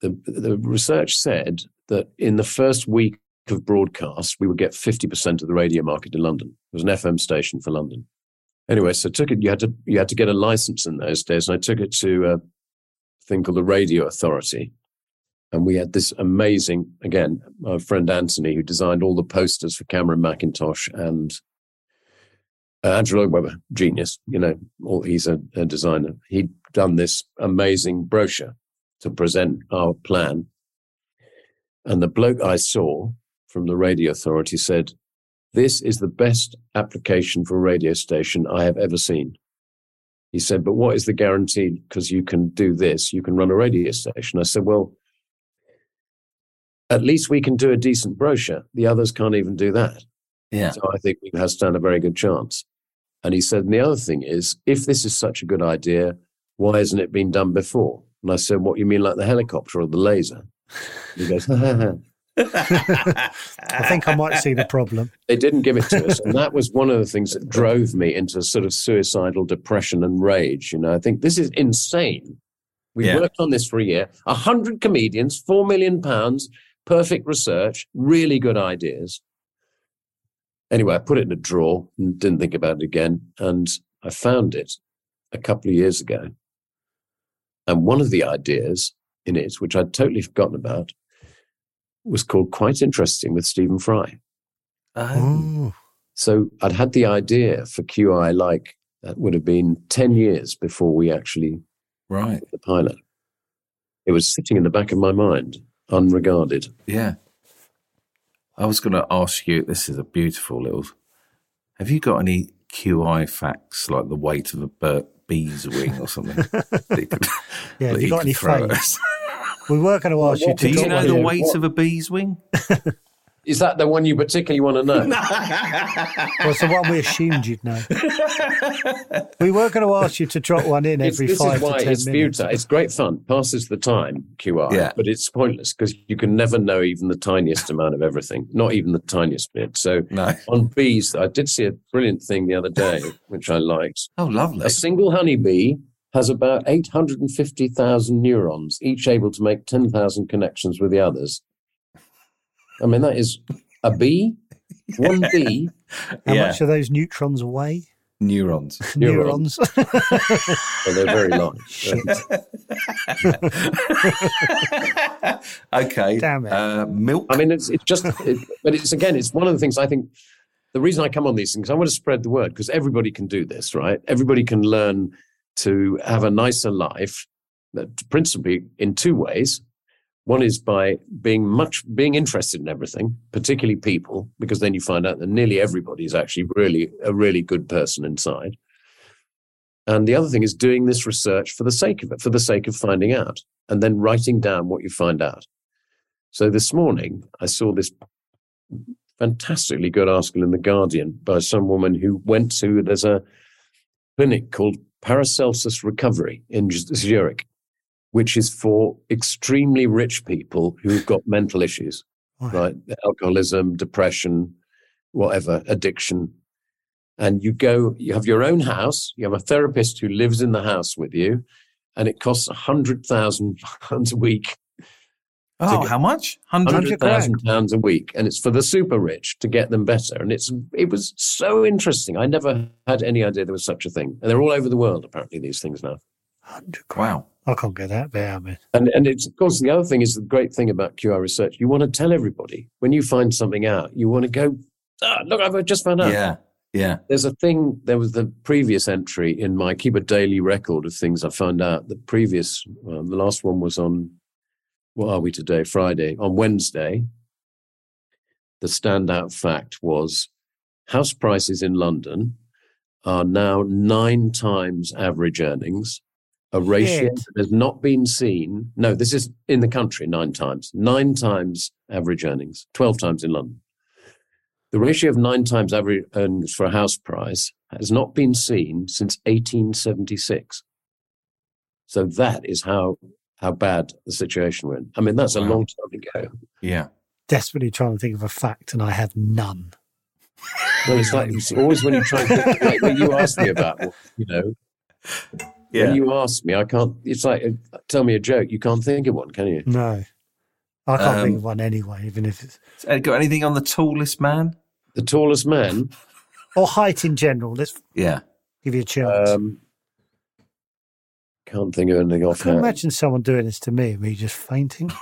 the, the research said that in the first week of broadcast, we would get 50% of the radio market in London. It was an FM station for London. Anyway, so I took it, you had to, you had to get a license in those days. And I took it to a thing called the Radio Authority. And we had this amazing, again, my friend Anthony, who designed all the posters for Cameron Mackintosh and uh, Andrew Lloyd Webber, genius, you know, all, he's a, a designer. He'd done this amazing brochure to present our plan. And the bloke I saw from the radio authority said, This is the best application for a radio station I have ever seen. He said, But what is the guarantee? Because you can do this, you can run a radio station. I said, Well, at least we can do a decent brochure. The others can't even do that. Yeah. So I think we have stand a very good chance. And he said, and the other thing is, if this is such a good idea, why hasn't it been done before? And I said, what you mean, like the helicopter or the laser? He goes, <laughs> <laughs> I think I might see the problem. they didn't give it to us. And that was one of the things that drove me into sort of suicidal depression and rage. You know, I think this is insane. We Yeah. worked on this for a year, a hundred comedians, four million pounds, perfect research, really good ideas. Anyway, I put it in a drawer and didn't think about it again. And I found it a couple of years ago. And one of the ideas in it, which I'd totally forgotten about, was called Quite Interesting with Stephen Fry. Oh, So I'd had the idea for QI like that would have been 10 years before we actually right. the pilot. It was sitting in the back of my mind, unregarded. Yeah. I was going to ask you. This is a beautiful little. Have you got any QI facts like the weight of a bir- bee's wing or something? <laughs> that you could- Yeah, have you got any throw at fame? us? We were going to ask you to Do you know the in. weight What- of a bee's wing? <laughs> Is that the one you particularly want to know? <laughs> Well, it's the one we assumed you'd know. we were going to ask you to drop one in every this five is why to ten it's minutes. futile. It's great fun, passes the time, QI, Yeah. but it's pointless because you can never know even the tiniest amount of everything, not even the tiniest bit. So No. on bees, I did see a brilliant thing the other day, which I liked. Oh, lovely. A single honeybee has about 850,000 neurons, each able to make 10,000 connections with the others. I mean, that is a bee, one bee. <laughs> How Yeah. much are those neutrons weigh? Neurons. <laughs> Neurons. <laughs> Well, they're very large. Shit. okay. Damn it. Uh, milk. I mean, it's, it's just, it, but it's again, it's one of the things I think the reason I come on these things, I want to spread the word because everybody can do this, right? Everybody can learn to have a nicer life, principally in two ways. One is by being much, being interested in everything, particularly people, because then you find out that nearly everybody is actually really a really good person inside. And the other thing is doing this research for the sake of it, for the sake of finding out, and then writing down what you find out. So this morning, I saw this fantastically good article in The Guardian by some woman who went to, there's a clinic called Paracelsus Recovery in Zurich, which is for extremely rich people who've got mental issues, right? Alcoholism, depression, whatever, addiction. And you go, you have your own house, you have a therapist who lives in the house with you, and it costs a hundred thousand <laughs> pounds a week oh, how much? Hundred. hundred thousand pounds a week, and it's for the super rich to get them better. And it's it was so interesting. I never had any idea there was such a thing, and they're all over the world. Apparently, these things now. Wow. I can't get that bit out of it. And and it's of course the other thing is the great thing about QI research. You want to tell everybody when you find something out. You want to go, ah, look, I've just found out. Yeah. Yeah. There's a thing. There was the previous entry in my keep a daily record of things I found out. The previous, well, the last one was on. What are we today? Friday. On Wednesday, the standout fact was house prices in London are now nine times average earnings, a ratio Shit. that has not been seen. No, this is in the country nine times, nine times average earnings, 12 times in London. The ratio of nine times average earnings for a house price has not been seen since 1876. So that is how how bad the situation went. I mean, that's a Wow. long time ago. Yeah. Desperately trying to think of a fact, and I have none. Well, it's like it's always when you try and think, like when you ask me about, you know, Yeah. when you ask me, I can't. It's like uh, tell me a joke. You can't think of one, can you? No, I can't think Um, of one anyway, even if it's Got anything on the tallest man? The tallest man. or height in general. Let's Yeah. give you a chance. Um, can't think of anything I can offhand. imagine someone doing this to me and me just fainting. <laughs>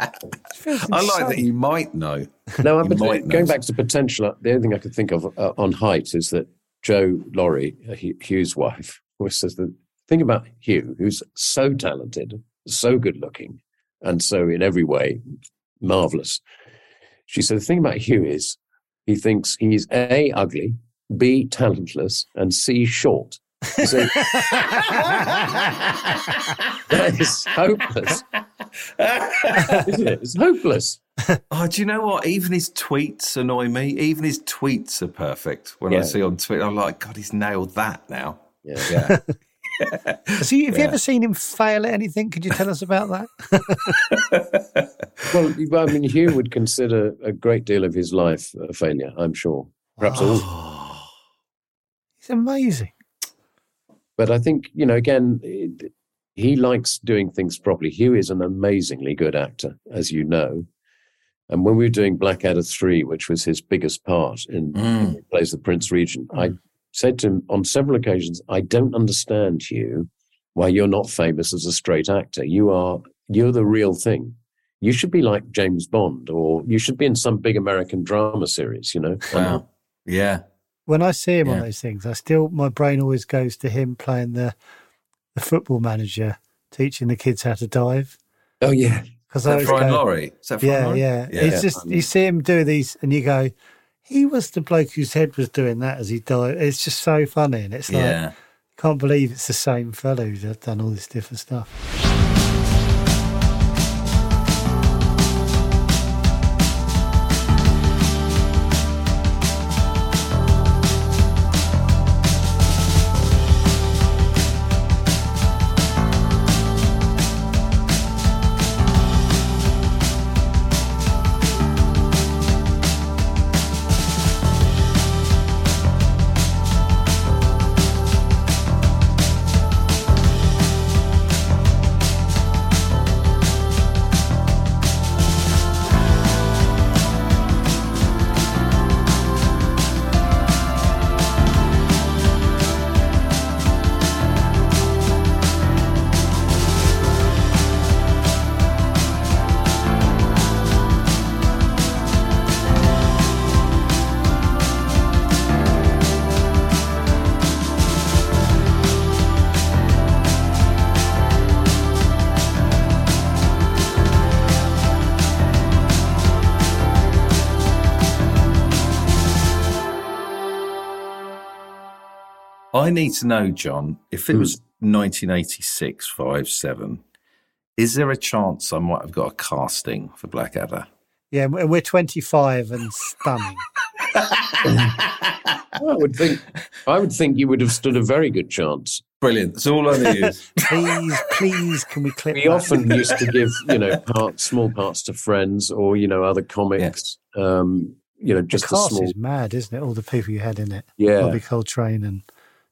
But, feels I like that you might know. No, You but might going know. back to potential, the only thing I could think of uh, on height is that Jo Laurie, uh, Hugh's wife, <laughs> always says that think about Hugh, who's so talented, so good looking, and so in every way marvelous. She said the thing about Hugh is he thinks he's a ugly, b talentless, and c short. So <laughs> that is hopeless. Isn't it? It's hopeless. Oh, do you know what? Even his tweets annoy me. Even his tweets are perfect. When I see on Twitter, I'm like, God, he's nailed that now. Yeah. <laughs> Yeah. Has he, have you ever seen him fail at anything? Could you tell us about that? Well, I mean, Hugh would consider a great deal of his life a failure, I'm sure. Perhaps all. Oh. He's amazing. But I think, you know, again, it- he likes doing things properly. Hugh is an amazingly good actor, as you know. And when we were doing Blackadder 3, which was his biggest part in, Mm. in Plays the Prince Regent, I said to him on several occasions, I don't understand, Hugh, why you're not famous as a straight actor. You are, you're the real thing. You should be like James Bond, or you should be in some big American drama series, you know? Wow. Yeah. When I see him on those things, I still my brain always goes to him playing the the football manager, teaching the kids how to dive. Oh, yeah. Because that Brian Laurie? Is that Brian Yeah, Laurie? yeah. Yeah. It's just you um, see him do these, and you go, he was the bloke whose head was doing that as he died. It's just so funny, and it's like Yeah. can't believe it's the same fellow who's done all this different stuff. I need to know, John, if it was 1986, 5 7, is there a chance I might have got a casting for Blackadder? Yeah, and we're 25 and stunning. I would think I would think you would have stood a very good chance. Brilliant. That's all I need. <laughs> please, please, can we clip We that? often used to give, you know, part, small parts to friends or, you know, other comics. Um, you know, the just a cast small is mad, isn't it? All the people you had in it. Yeah. Robbie Coltrane and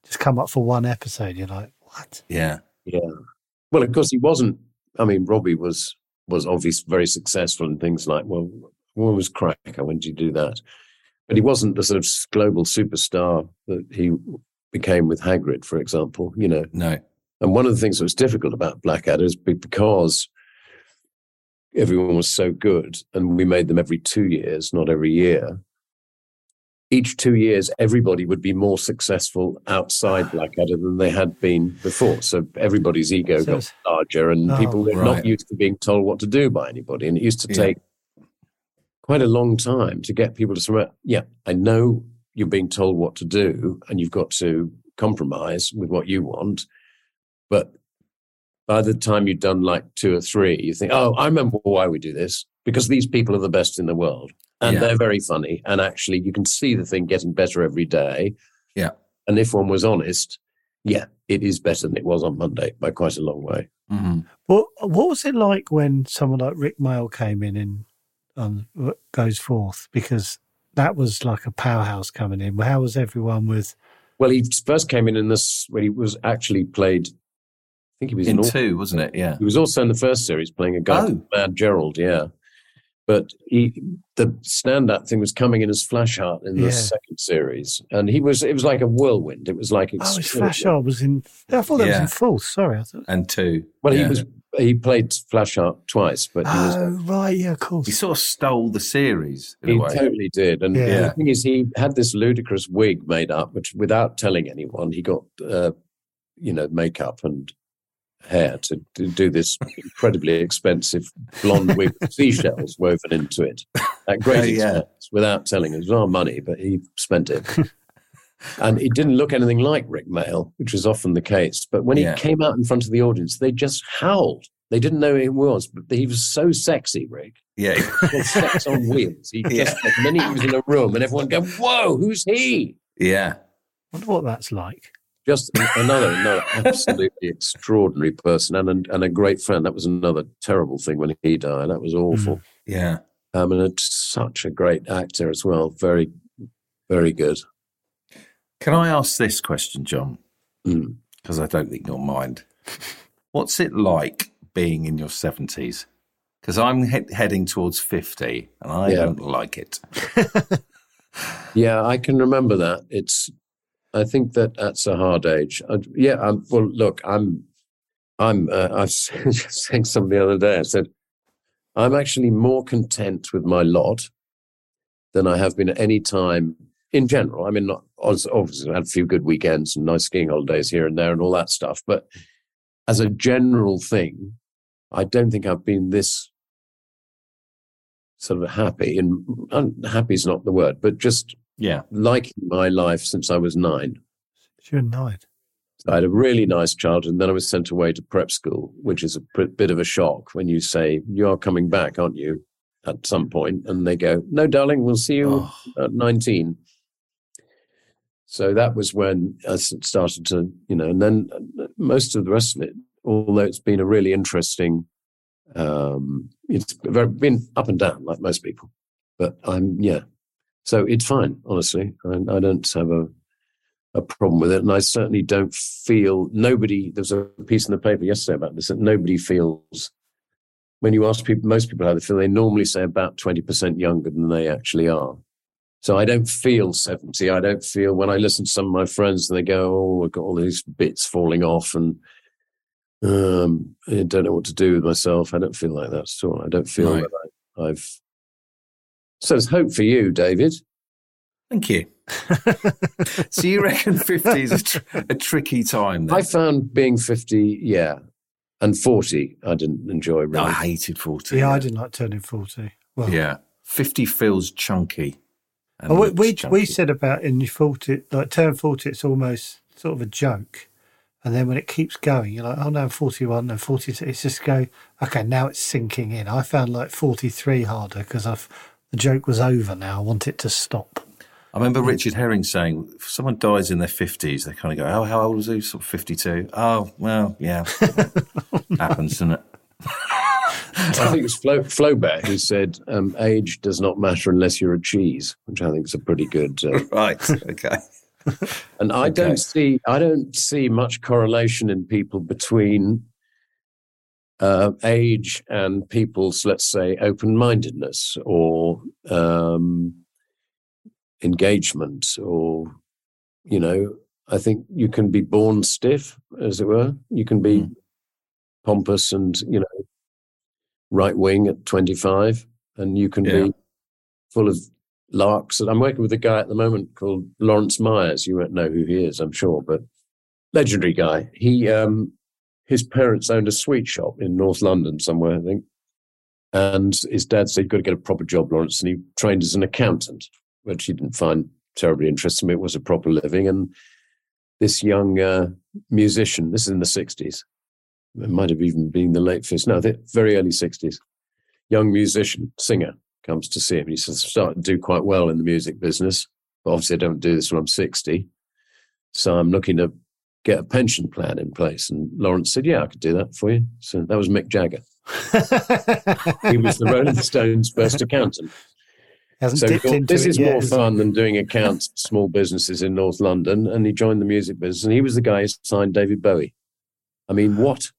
just come up for one episode. You're like, what? Yeah. Yeah. Well, of course he wasn't I mean, Robbie was was obviously very successful and things like, well, when was Cracker? When did you do that? But he wasn't the sort of global superstar that he became with Hagrid, for example, you know. No. And one of the things that was difficult about Blackadder is because everyone was so good and we made them every two years, not every year. Each two years, everybody would be more successful outside <sighs> Blackadder than they had been before. So everybody's ego So got larger and Oh, people were right. not used to being told what to do by anybody. And it used to Yeah. take quite a long time to get people to say, yeah, I know you're being told what to do and you've got to compromise with what you want. But by the time you've done like two or three, you think, oh, I remember why we do this because these people are the best in the world and Yeah. they're very funny. And actually, you can see the thing getting better every day. Yeah. And if one was honest, yeah, it is better than it was on Monday by quite a long way. Mm-hmm. What What was it like when someone like Rik Mayall came in and um, goes forth? Because that was like a powerhouse coming in. How was everyone with? Well, he first came in in this when he was actually played. I think he was In all- two, wasn't it? Yeah. He was also in the first series playing a guy Oh. called Mad Gerald, yeah. But he, the stand-up thing was coming in as Flashheart in the Yeah. second series, and he was. It was like a whirlwind. It was like Oh, his extraordinary. Flashheart was in. I thought that was in fourth. Sorry, I thought. And two. Well, yeah. he was. He played Flashheart twice, but he was. Oh right, yeah, of course. He sort of stole the series in He a way. totally did, and Yeah. the thing is, he had this ludicrous wig made up, which, without telling anyone, he got, uh, you know, makeup and hair to, to do this incredibly expensive blonde wig with seashells woven into it at <laughs> oh, great Oh, yeah. expense, without telling us. It was our money, but he spent it. and it didn't look anything like Rik Mayall, which is often the case. But when Yeah. he came out in front of the audience, they just howled. They didn't know who he was, but he was so sexy, Rick. Yeah. Well, sex on wheels. He <laughs> Yeah. just, and then he was in a room and everyone go, whoa, who's he? yeah. wonder what that's like. Just another, another absolutely extraordinary person and, and, and a great friend. That was another terrible thing when he died. That was awful. Yeah. Um, and it's such a great actor as well. Very, very good. Can I ask this question, John? Mm. Because I don't think you'll mind. <laughs> What's it like being in your 70s? Because I'm he- heading towards 50 and I Yeah. don't like it. <laughs> Yeah, I can remember that. It's, I think that that's a hard age. Yeah. Um, well, look, I'm, I'm, uh, I was <laughs> just saying something the other day. I said, I'm actually more content with my lot than I have been at any time in general. I mean, not, obviously, I had a few good weekends and nice skiing holidays here and there and all that stuff. But as a general thing, I don't think I've been this sort of happy. And unhappy is not the word, but just Yeah. liking my life since I was nine. You're nine. I had a really nice childhood, and then I was sent away to prep school, which is a pr- bit of a shock when you say, You are coming back, aren't you? At some point, and they go, No, darling, we'll see you Oh, at 19. So that was when I started to, you know, and then uh, most of the rest of it, although it's been a really interesting, um, it's very, been up and down like most people, but I'm, yeah. So it's fine, honestly. I, I don't have a, a problem with it. And I certainly don't feel nobody, there's a piece in the paper yesterday about this, that nobody feels, when you ask people, most people how they feel, they normally say about 20% younger than they actually are. So I don't feel 70. I don't feel when I listen to some of my friends and they go, Oh, I've got all these bits falling off and um, I don't know what to do with myself. I don't feel like that at all. I don't feel No. that I, I've. So there's hope for you, David. Thank you. <laughs> so you reckon 50 is a, tr- a tricky time then? I found being 50, yeah, and 40, I didn't enjoy really. I hated 40. Yeah, I didn't like turning forty. Well, Yeah. 50 feels chunky. and Oh, we we, chunky. we said about in your forty, like turn forty, it's almost sort of a joke, and then when it keeps going, you're like, oh no, I'm forty one, no forty two. It's just go, okay, now it's sinking in. I found like forty three harder because I've the joke was over. Now I want it to stop. I remember Richard Herring saying, if someone dies in their 50s, they kind of go, oh, how old was he? Sort of 52. Oh, well, yeah. <laughs> Happens, doesn't it? I think it's Flo, Flaubert who said, um, age does not matter unless you're a cheese, which I think is a pretty good. Uh, <laughs> Right. Okay. and I Okay. don't see, I don't see much correlation in people between uh, age and people's, let's say, open-mindedness or um, engagement, or you know, I think you can be born stiff, as it were. You can be Mm. pompous and you know right wing at 25 and you can Yeah. be full of larks and i'm working with a guy at the moment called laurence myers you won't know who he is i'm sure but legendary guy he um his parents owned a sweet shop in north london somewhere i think and his dad said you've got to get a proper job laurence and he trained as an accountant which he didn't find terribly interesting it was a proper living and this young uh, musician this is in the 60s it might have even been the late 50s, no, the very early 60s. Young musician, singer, comes to see him. He says, starting to do quite well in the music business. But obviously, I don't do this when I'm 60. So I'm looking to get a pension plan in place. And Laurence said, Yeah, I could do that for you. So that was Mick Jagger. <laughs> he was the Rolling Stones' first accountant. Hasn't So dipped thought, into this it is yet, more has he? fun than doing accounts for small businesses in North London. And he joined the music business. And he was the guy who signed David Bowie. I mean, what?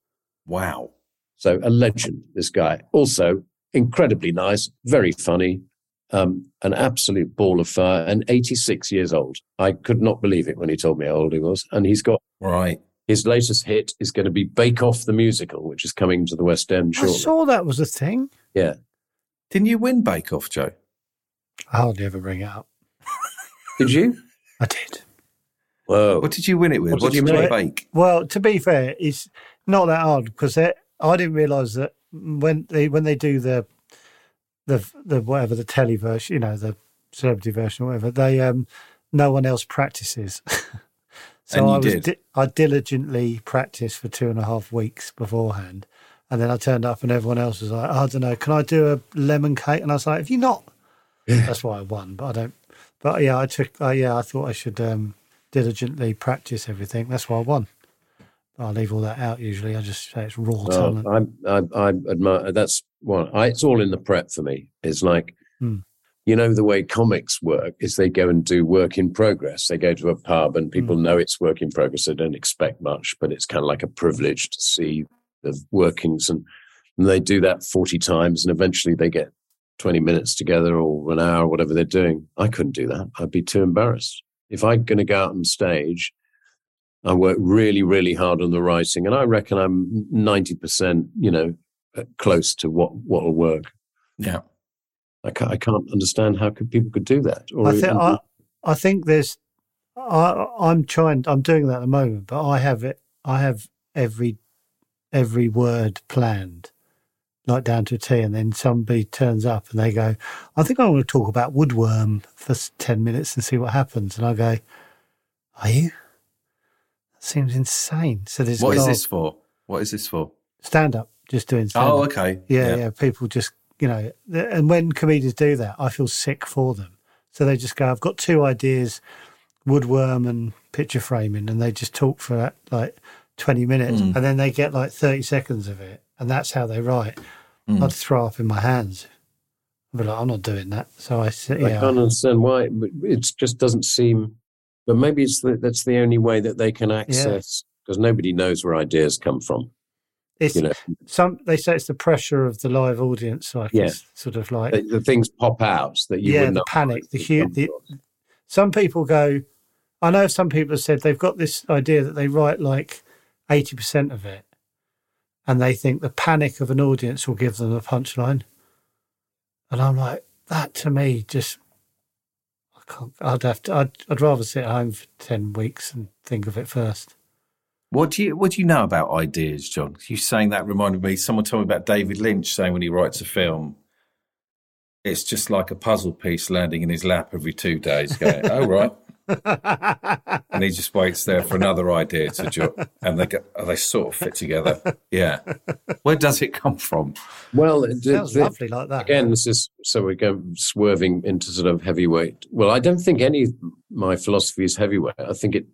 Wow. So a legend, this guy. Also incredibly nice, very funny, um, an absolute ball of fire, and 86 years old. I could not believe it when he told me how old he was. And he's got Right. his latest hit is going to be Bake Off the Musical, which is coming to the West End I saw that was a thing. Yeah. Didn't you win Bake Off, Joe? I hardly ever bring it up. Did you? I did. Whoa. What did you win it with? What What, did did you you make? bake? Well, to be fair, it's not that hard because I didn't realise that when they when they do the the the whatever the telly version, you know, the celebrity version or whatever, they um no one else practices. <laughs> so I was di- I diligently practiced for two and a half weeks beforehand, and then I turned up and everyone else was like, I don't know, can I do a lemon cake? And I was like, if you not, that's why I won. But I don't. But yeah, I took. Uh, yeah, I thought I should um, diligently practice everything. That's why I won. I leave all that out usually. I just say it's raw talent. Oh, I, I, I admire that's one. I, it's all in the prep for me. It's like, Hmm. you know, the way comics work is they go and do work in progress. They go to a pub and people know it's work in progress. They don't expect much, but it's kind of like a privilege to see the workings. And, and they do that 40 times and eventually they get 20 minutes together or an hour, whatever they're doing. I couldn't do that. I'd be too embarrassed. If I'm going to go out on stage, I work really, really hard on the writing, and I reckon I'm ninety percent, you know, uh, close to what what will work. Yeah. I can't, I can't understand how could people could do that. Or I think and- I, I think there's. I, I'm trying. I'm doing that at the moment, but I have it. I have every every word planned, like down to a T. And then somebody turns up and they go, "I think I want to talk about woodworm for ten minutes and see what happens." And I go, "Are you?" That seems insane. So there's What is this for? What is this for? stand up, just doing stand Oh, okay. Yeah, Yeah. yeah, People just, you know, and when comedians do that, I feel sick for them. So they just go, I've got two ideas, woodworm and picture framing, and they just talk for like 20 minutes Mm. and then they get like 30 seconds of it. And that's how they write. Mm. I'd throw up in my hands. I'd be like, I'm not doing that. So I sit, I can't understand why. It just doesn't seem. But maybe it's the, that's the only way that they can access because nobody knows where ideas come from. It's You know, some, they say it's the pressure of the live audience. Like Yeah. sort of like, the, the things pop out that you yeah, the panic, the, where hu- they the some people go i know some people have said they've got this idea that they write like 80% of it and they think the panic of an audience will give them a punchline and i'm like that to me just i i'd have to i'd, I'd rather sit at home for 10 weeks and think of it first What do you What do you know about ideas, John? You saying that reminded me. Someone told me about David Lynch saying when he writes a film, it's just like a puzzle piece landing in his lap every two days. Going, oh right, and he just waits there for another idea to jo- and they get they sort of fit together. Yeah, where does it come from? Well, it- sounds it- lovely like that Again, this is so we're going swerving into sort of heavyweight. Well, I don't think any my philosophy is heavyweight. I think it.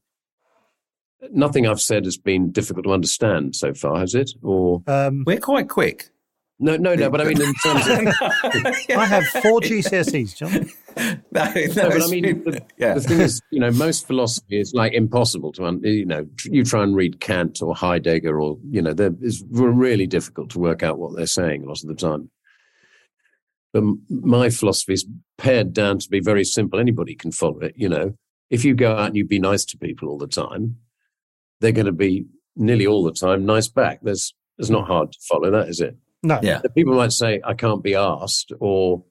Nothing I've said has been difficult to understand so far, has it? Or um, We're quite quick. no, no, no. But I mean, in terms of <laughs> i have four gcse's john <laughs> No, no, No, but I mean, the, yeah. the thing is, you know, most philosophy is like impossible to, un- you know, tr- you try and read Kant or Heidegger or, you know, they're- it's really difficult to work out what they're saying a lot of the time. But m- my philosophy is pared down to be very simple. Anybody can follow it, you know. If you go out and you be nice to people all the time, they're going to be nearly all the time nice back. There's, it's not hard to follow that, is it? no yeah, People might say, I can't be asked, or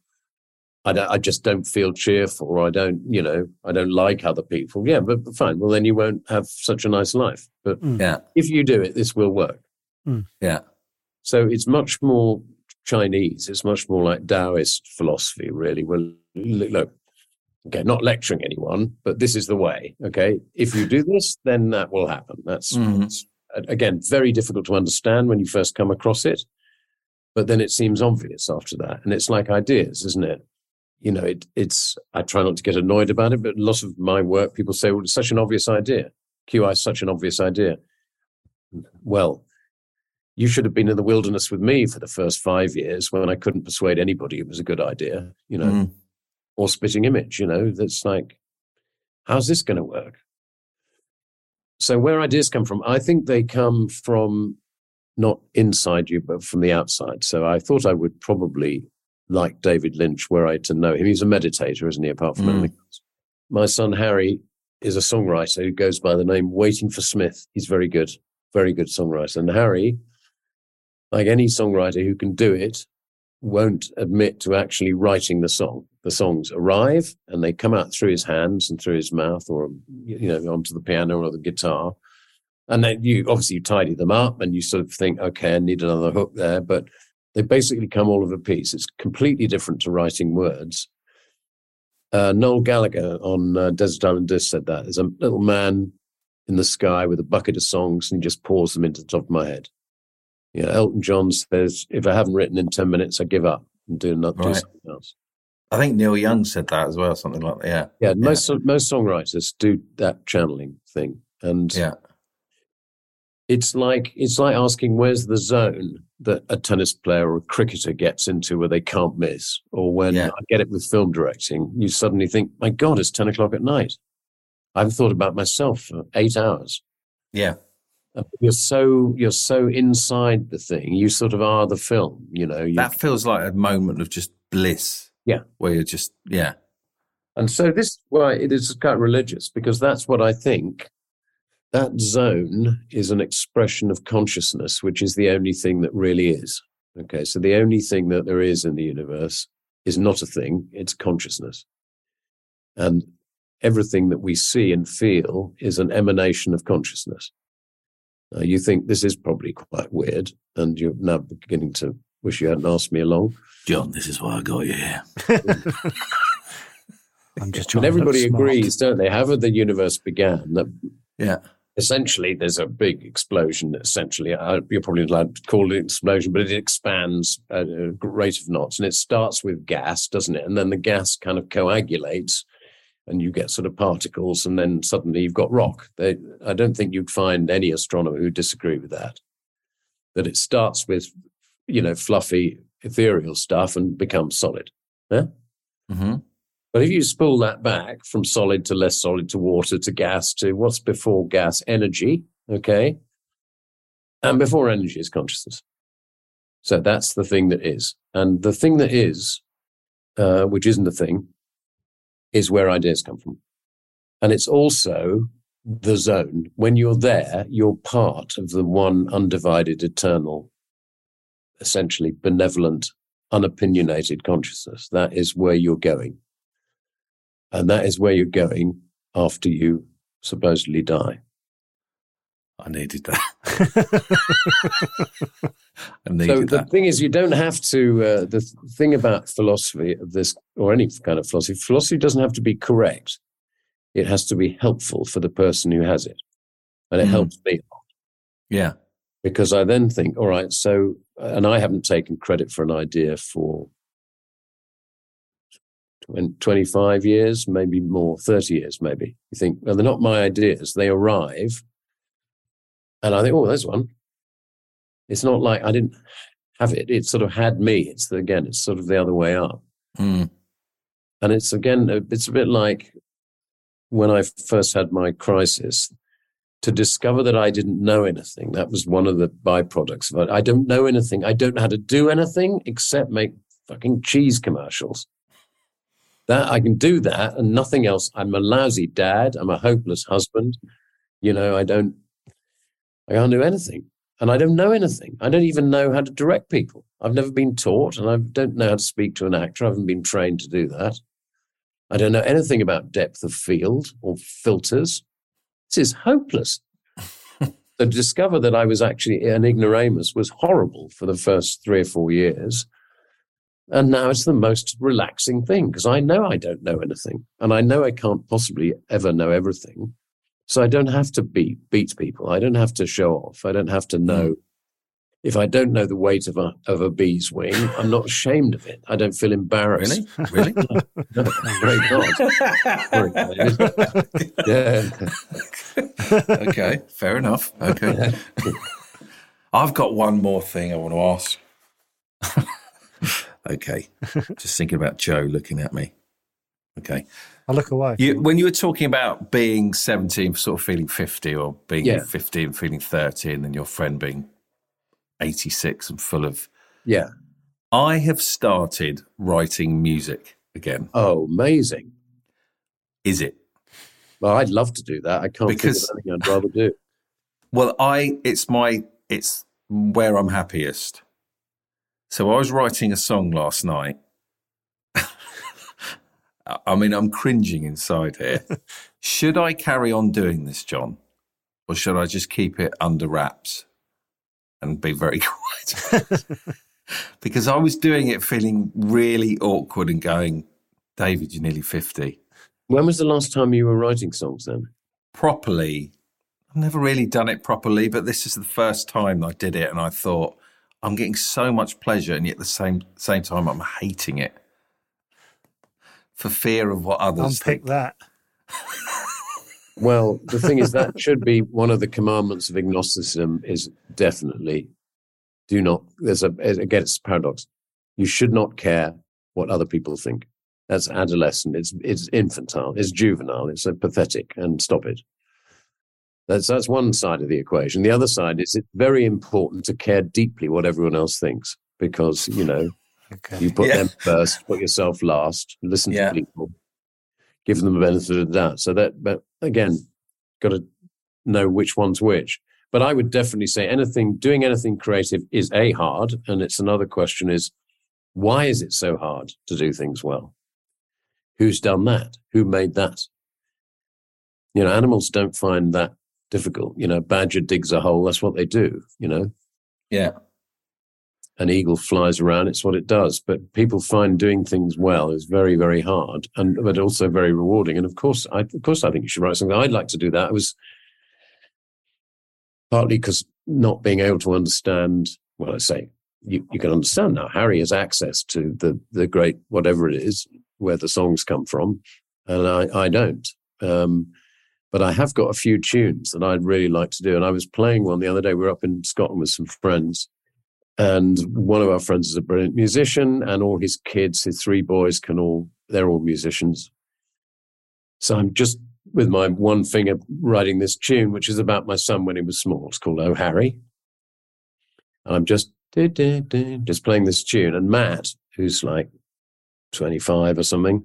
I, don't, I just don't feel cheerful, or I don't, you know, I don't like other people. Yeah, but fine. Well, then you won't have such a nice life. But hmm. yeah, if you do it, this will work. Hmm. yeah. So it's much more Chinese. It's much more like Taoist philosophy, really. Well, look, look, okay, not lecturing anyone, but this is the way. Okay, if you do this, then that will happen. That's, hmm. that's again very difficult to understand when you first come across it, but then it seems obvious after that, and it's like ideas, isn't it? You know, it, it's. I try not to get annoyed about it, but a lot of my work, people say, "Well, it's such an obvious idea." QI is such an obvious idea. Well, you should have been in the wilderness with me for the first five years when I couldn't persuade anybody it was a good idea, you know, Mm. or spitting image, you know, that's like, how's this going to work? So, where ideas come from, I think they come from not inside you, but from the outside. So, I thought I would probably like David Lynch, were I to know him. He's a meditator, isn't he? Apart from Mm. anything else. My son Harry is a songwriter who goes by the name Waiting for Smith. He's very good, very good songwriter. And Harry, like any songwriter who can do it, won't admit to actually writing the song. The songs arrive and they come out through his hands and through his mouth, or you know, onto the piano or the guitar. And then you obviously you tidy them up and you sort of think, okay, I need another hook there, but they basically come all of a piece. It's completely different to writing words. Uh, Noel Gallagher on uh, Desert Island Disc said that. There's a little man in the sky with a bucket of songs and he just pours them into the top of my head. You know, Elton John says, if I haven't written in 10 minutes, I give up and do, not, do something else. I think Neil Young said that as well, something like that. Yeah. Yeah, most most songwriters do that channeling thing, and Yeah. It's like it's like asking where's the zone that a tennis player or a cricketer gets into where they can't miss, or when Yeah. I get it with film directing, you suddenly think, my God, it's ten o'clock at night. I've thought about myself for eight hours. Yeah. You're so you're so inside the thing. You sort of are the film. You know. You, That feels like a moment of just bliss. Yeah. Where you're just, yeah. And so this is why it is quite religious because that's what I think. That zone is an expression of consciousness, which is the only thing that really is. Okay, so the only thing that there is in the universe is not a thing, it's consciousness. And everything that we see and feel is an emanation of consciousness. Now, you think this is probably quite weird, and you're now beginning to wish you hadn't asked me along. John, this is why I got you here. <laughs> I'm just And everybody to look smart. agrees, don't they? However, the universe began, that Yeah. Essentially there's a big explosion. Essentially, uh, you're probably allowed to call it an explosion, but it expands at a rate of knots, and it starts with gas, doesn't it? And then the gas kind of coagulates, and you get sort of particles, and then suddenly you've got rock. They, I don't think you'd find any astronomer who disagree with that. That it starts with, you know, fluffy ethereal stuff and becomes solid. Yeah. hmm But if you spool that back from solid to less solid to water to gas to what's before gas, energy, okay? And before energy is consciousness. So that's the thing that is. And the thing that is, uh, which isn't a thing, is where ideas come from. And it's also the zone. When you're there, you're part of the one undivided, eternal, essentially benevolent, unopinionated consciousness. That is where you're going. And that is where you're going after you supposedly die. I needed that. <laughs> I needed So the that. thing is, you don't have to. Uh, the thing about philosophy of this, or any kind of philosophy, philosophy doesn't have to be correct. It has to be helpful for the person who has it, and it Mhm. helps me Yeah. because I then think, all right, so, and I haven't taken credit for an idea for 20 25 years, maybe more, 30 years, maybe. You think, well, they're not my ideas. They arrive, and I think, oh, there's one. It's not like I didn't have it. It sort of had me. It's the, again, it's sort of the other way up. Mm. And it's again, it's a bit like when I first had my crisis to discover that I didn't know anything. That was one of the byproducts of it. I don't know anything. I don't know how to do anything except make fucking cheese commercials. That I can do that and nothing else. I'm a lousy dad. I'm a hopeless husband. You know, I don't, I can't do anything. And I don't know anything. I don't even know how to direct people. I've never been taught and I don't know how to speak to an actor. I haven't been trained to do that. I don't know anything about depth of field or filters. This is hopeless. <laughs> to discover that I was actually an ignoramus was horrible for the first three or four years. And now it's the most relaxing thing because I know I don't know anything and I know I can't possibly ever know everything. So I don't have to beat, beat people. I don't have to show off. I don't have to hmm. know if I don't know the weight of a of a bee's wing, I'm not ashamed of it. I don't feel embarrassed. Really? Really? <laughs> No, great God. <laughs> Yeah. okay, fair enough. Okay. I've got one more thing I want to ask. <laughs> okay. Just thinking about Joe looking at me. Okay. I look away. You, when you were talking about being 17, sort of feeling 50, or being Yeah. 50 and feeling 30, and then your friend being 86 and full of. Yeah. I have started writing music again. Oh, amazing. Is it? Well, I'd love to do that. I can't Because- think of anything I'd rather do. <laughs> Well, I it's my it's where I'm happiest. So I was writing a song last night. I mean, I'm cringing inside here. <laughs> should I carry on doing this, John, or should I just keep it under wraps and be very <laughs> quiet? <laughs> because I was doing it feeling really awkward and going, David, you're nearly fifty. When was the last time you were writing songs then? properly. I've never really done it properly, but this is the first time I did it, and I thought I'm getting so much pleasure, and yet at the same same time I'm hating it for fear of what others Unpick think. that. <laughs> Well, the thing is that should be <laughs> one of the commandments of agnosticism is definitely do not there's a again it's a paradox. You should not care what other people think. That's adolescent, it's it's infantile, it's juvenile, it's a pathetic and stop it. That's that's one side of the equation. The other side is it's very important to care deeply what everyone else thinks because, you know, <laughs> Okay. you put Yeah. them first, put yourself last, listen Yeah. to people, give them the benefit of the doubt. So that, but again, got to know which one's which. But I would definitely say anything, doing anything creative is a hard. And it's another question is, why is it so hard to do things well? Who's done that? Who made that? You know, animals don't find that difficult. You know, badger digs a hole. That's what they do, you know Yeah, an eagle flies around, it's what it does. But people find doing things well is very, very hard, and but also very rewarding. And of course, I, of course, I think you should write something. I'd like to do that. I was partly because not being able to understand. Well, I say you, you can understand now. Harry has access to the the great whatever it is where the songs come from, and I I don't. Um, but I have got a few tunes that I'd really like to do. And I was playing one the other day. We were up in Scotland with some friends, and one of our friends is a brilliant musician, and all his kids, his three boys, can all they're all musicians. So I'm just with my one finger writing this tune, which is about my son when he was small. It's called Oh Harry, and I'm just just playing this tune. And Matt, who's like 25 or something,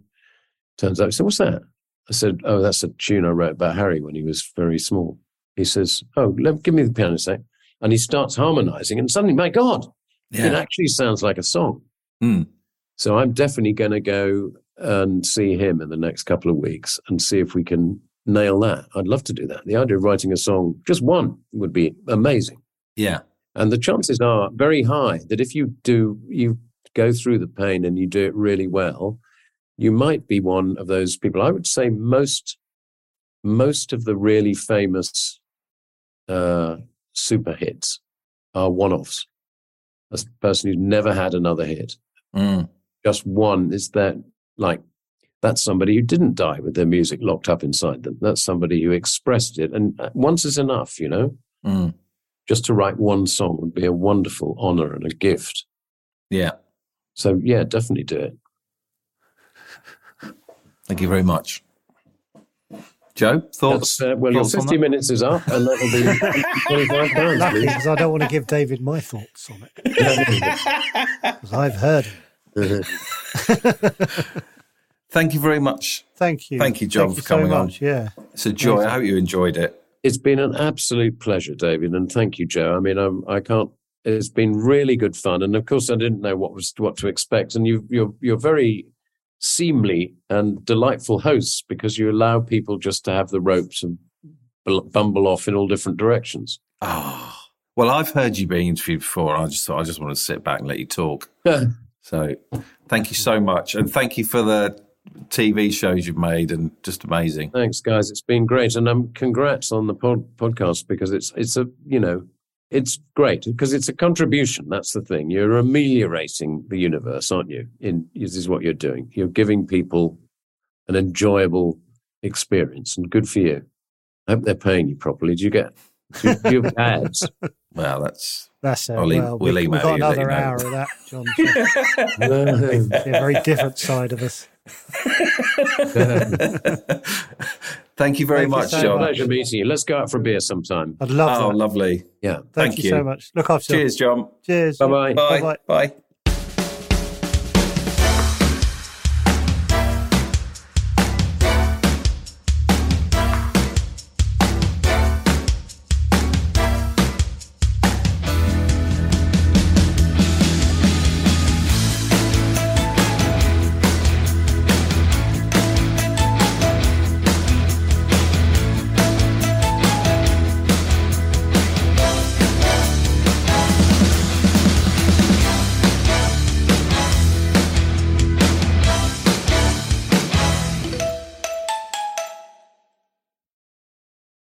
turns up. He said, "What's that?" I said, "Oh, that's a tune I wrote about Harry when he was very small." He says, "Oh, let, give me the piano sec." And he starts harmonizing, and suddenly, my God, it actually sounds like a song. Hmm. So I'm definitely going to go and see him in the next couple of weeks and see if we can nail that. I'd love to do that. The idea of writing a song, just one, would be amazing. yeah, And the chances are very high that if you do, you go through the pain and you do it really well, you might be one of those people. I would say most, most of the really famous uh, super hits are one-offs. A person who's never had another hit, Mm. just one is that like that's somebody who didn't die with their music locked up inside them. That's somebody who expressed it, and uh, once is enough, you know Mm. just to write one song would be a wonderful honor and a gift. yeah. So yeah, definitely do it. Thank you very much, Joe. Thoughts? Uh, well, your thoughts on 50 that? min't is up, and that'll be <laughs> 25 pounds, Lucky please. because I don't want to give David my thoughts on it. <laughs> Because <laughs> I've heard him. Thank you very much. Thank you. Thank you, John, Thank you for coming so on. Yeah. It's a joy. I hope you enjoyed it. It's been an absolute pleasure, David, and thank you, Joe. I mean, I'm, I can't. It's been really good fun, and of course, I didn't know what was what to expect. And you, you're you're very seemly and delightful hosts because you allow people just to have the ropes and bumble off in all different directions. Oh, well, I've heard you being interviewed before. I just thought I just want to sit back and let you talk. So, thank you so much, and thank you for the TV shows you've made, and just amazing. Thanks, guys. It's been great, and um, congrats on the pod- podcast because it's it's a you know it's great because it's a contribution. That's the thing. You're ameliorating the universe, aren't you? In this is what you're doing. You're giving people an enjoyable experience, and good for you. I hope they're paying you properly. Do you get? Do you, do you have ads? <laughs> Well, that's That's it. I'll e- well, we'll we- we've got you, let you another know. hour of that, John. <laughs> See a <laughs> very different side of us. Thank you very Thank you much, so John. much. Pleasure meeting you. Let's go out for a beer sometime. I'd love Oh, that. lovely. Yeah. Thank, thank you, you. so much. Look after yourself. Cheers, John. Cheers. Bye bye. Bye. Bye-bye. Bye.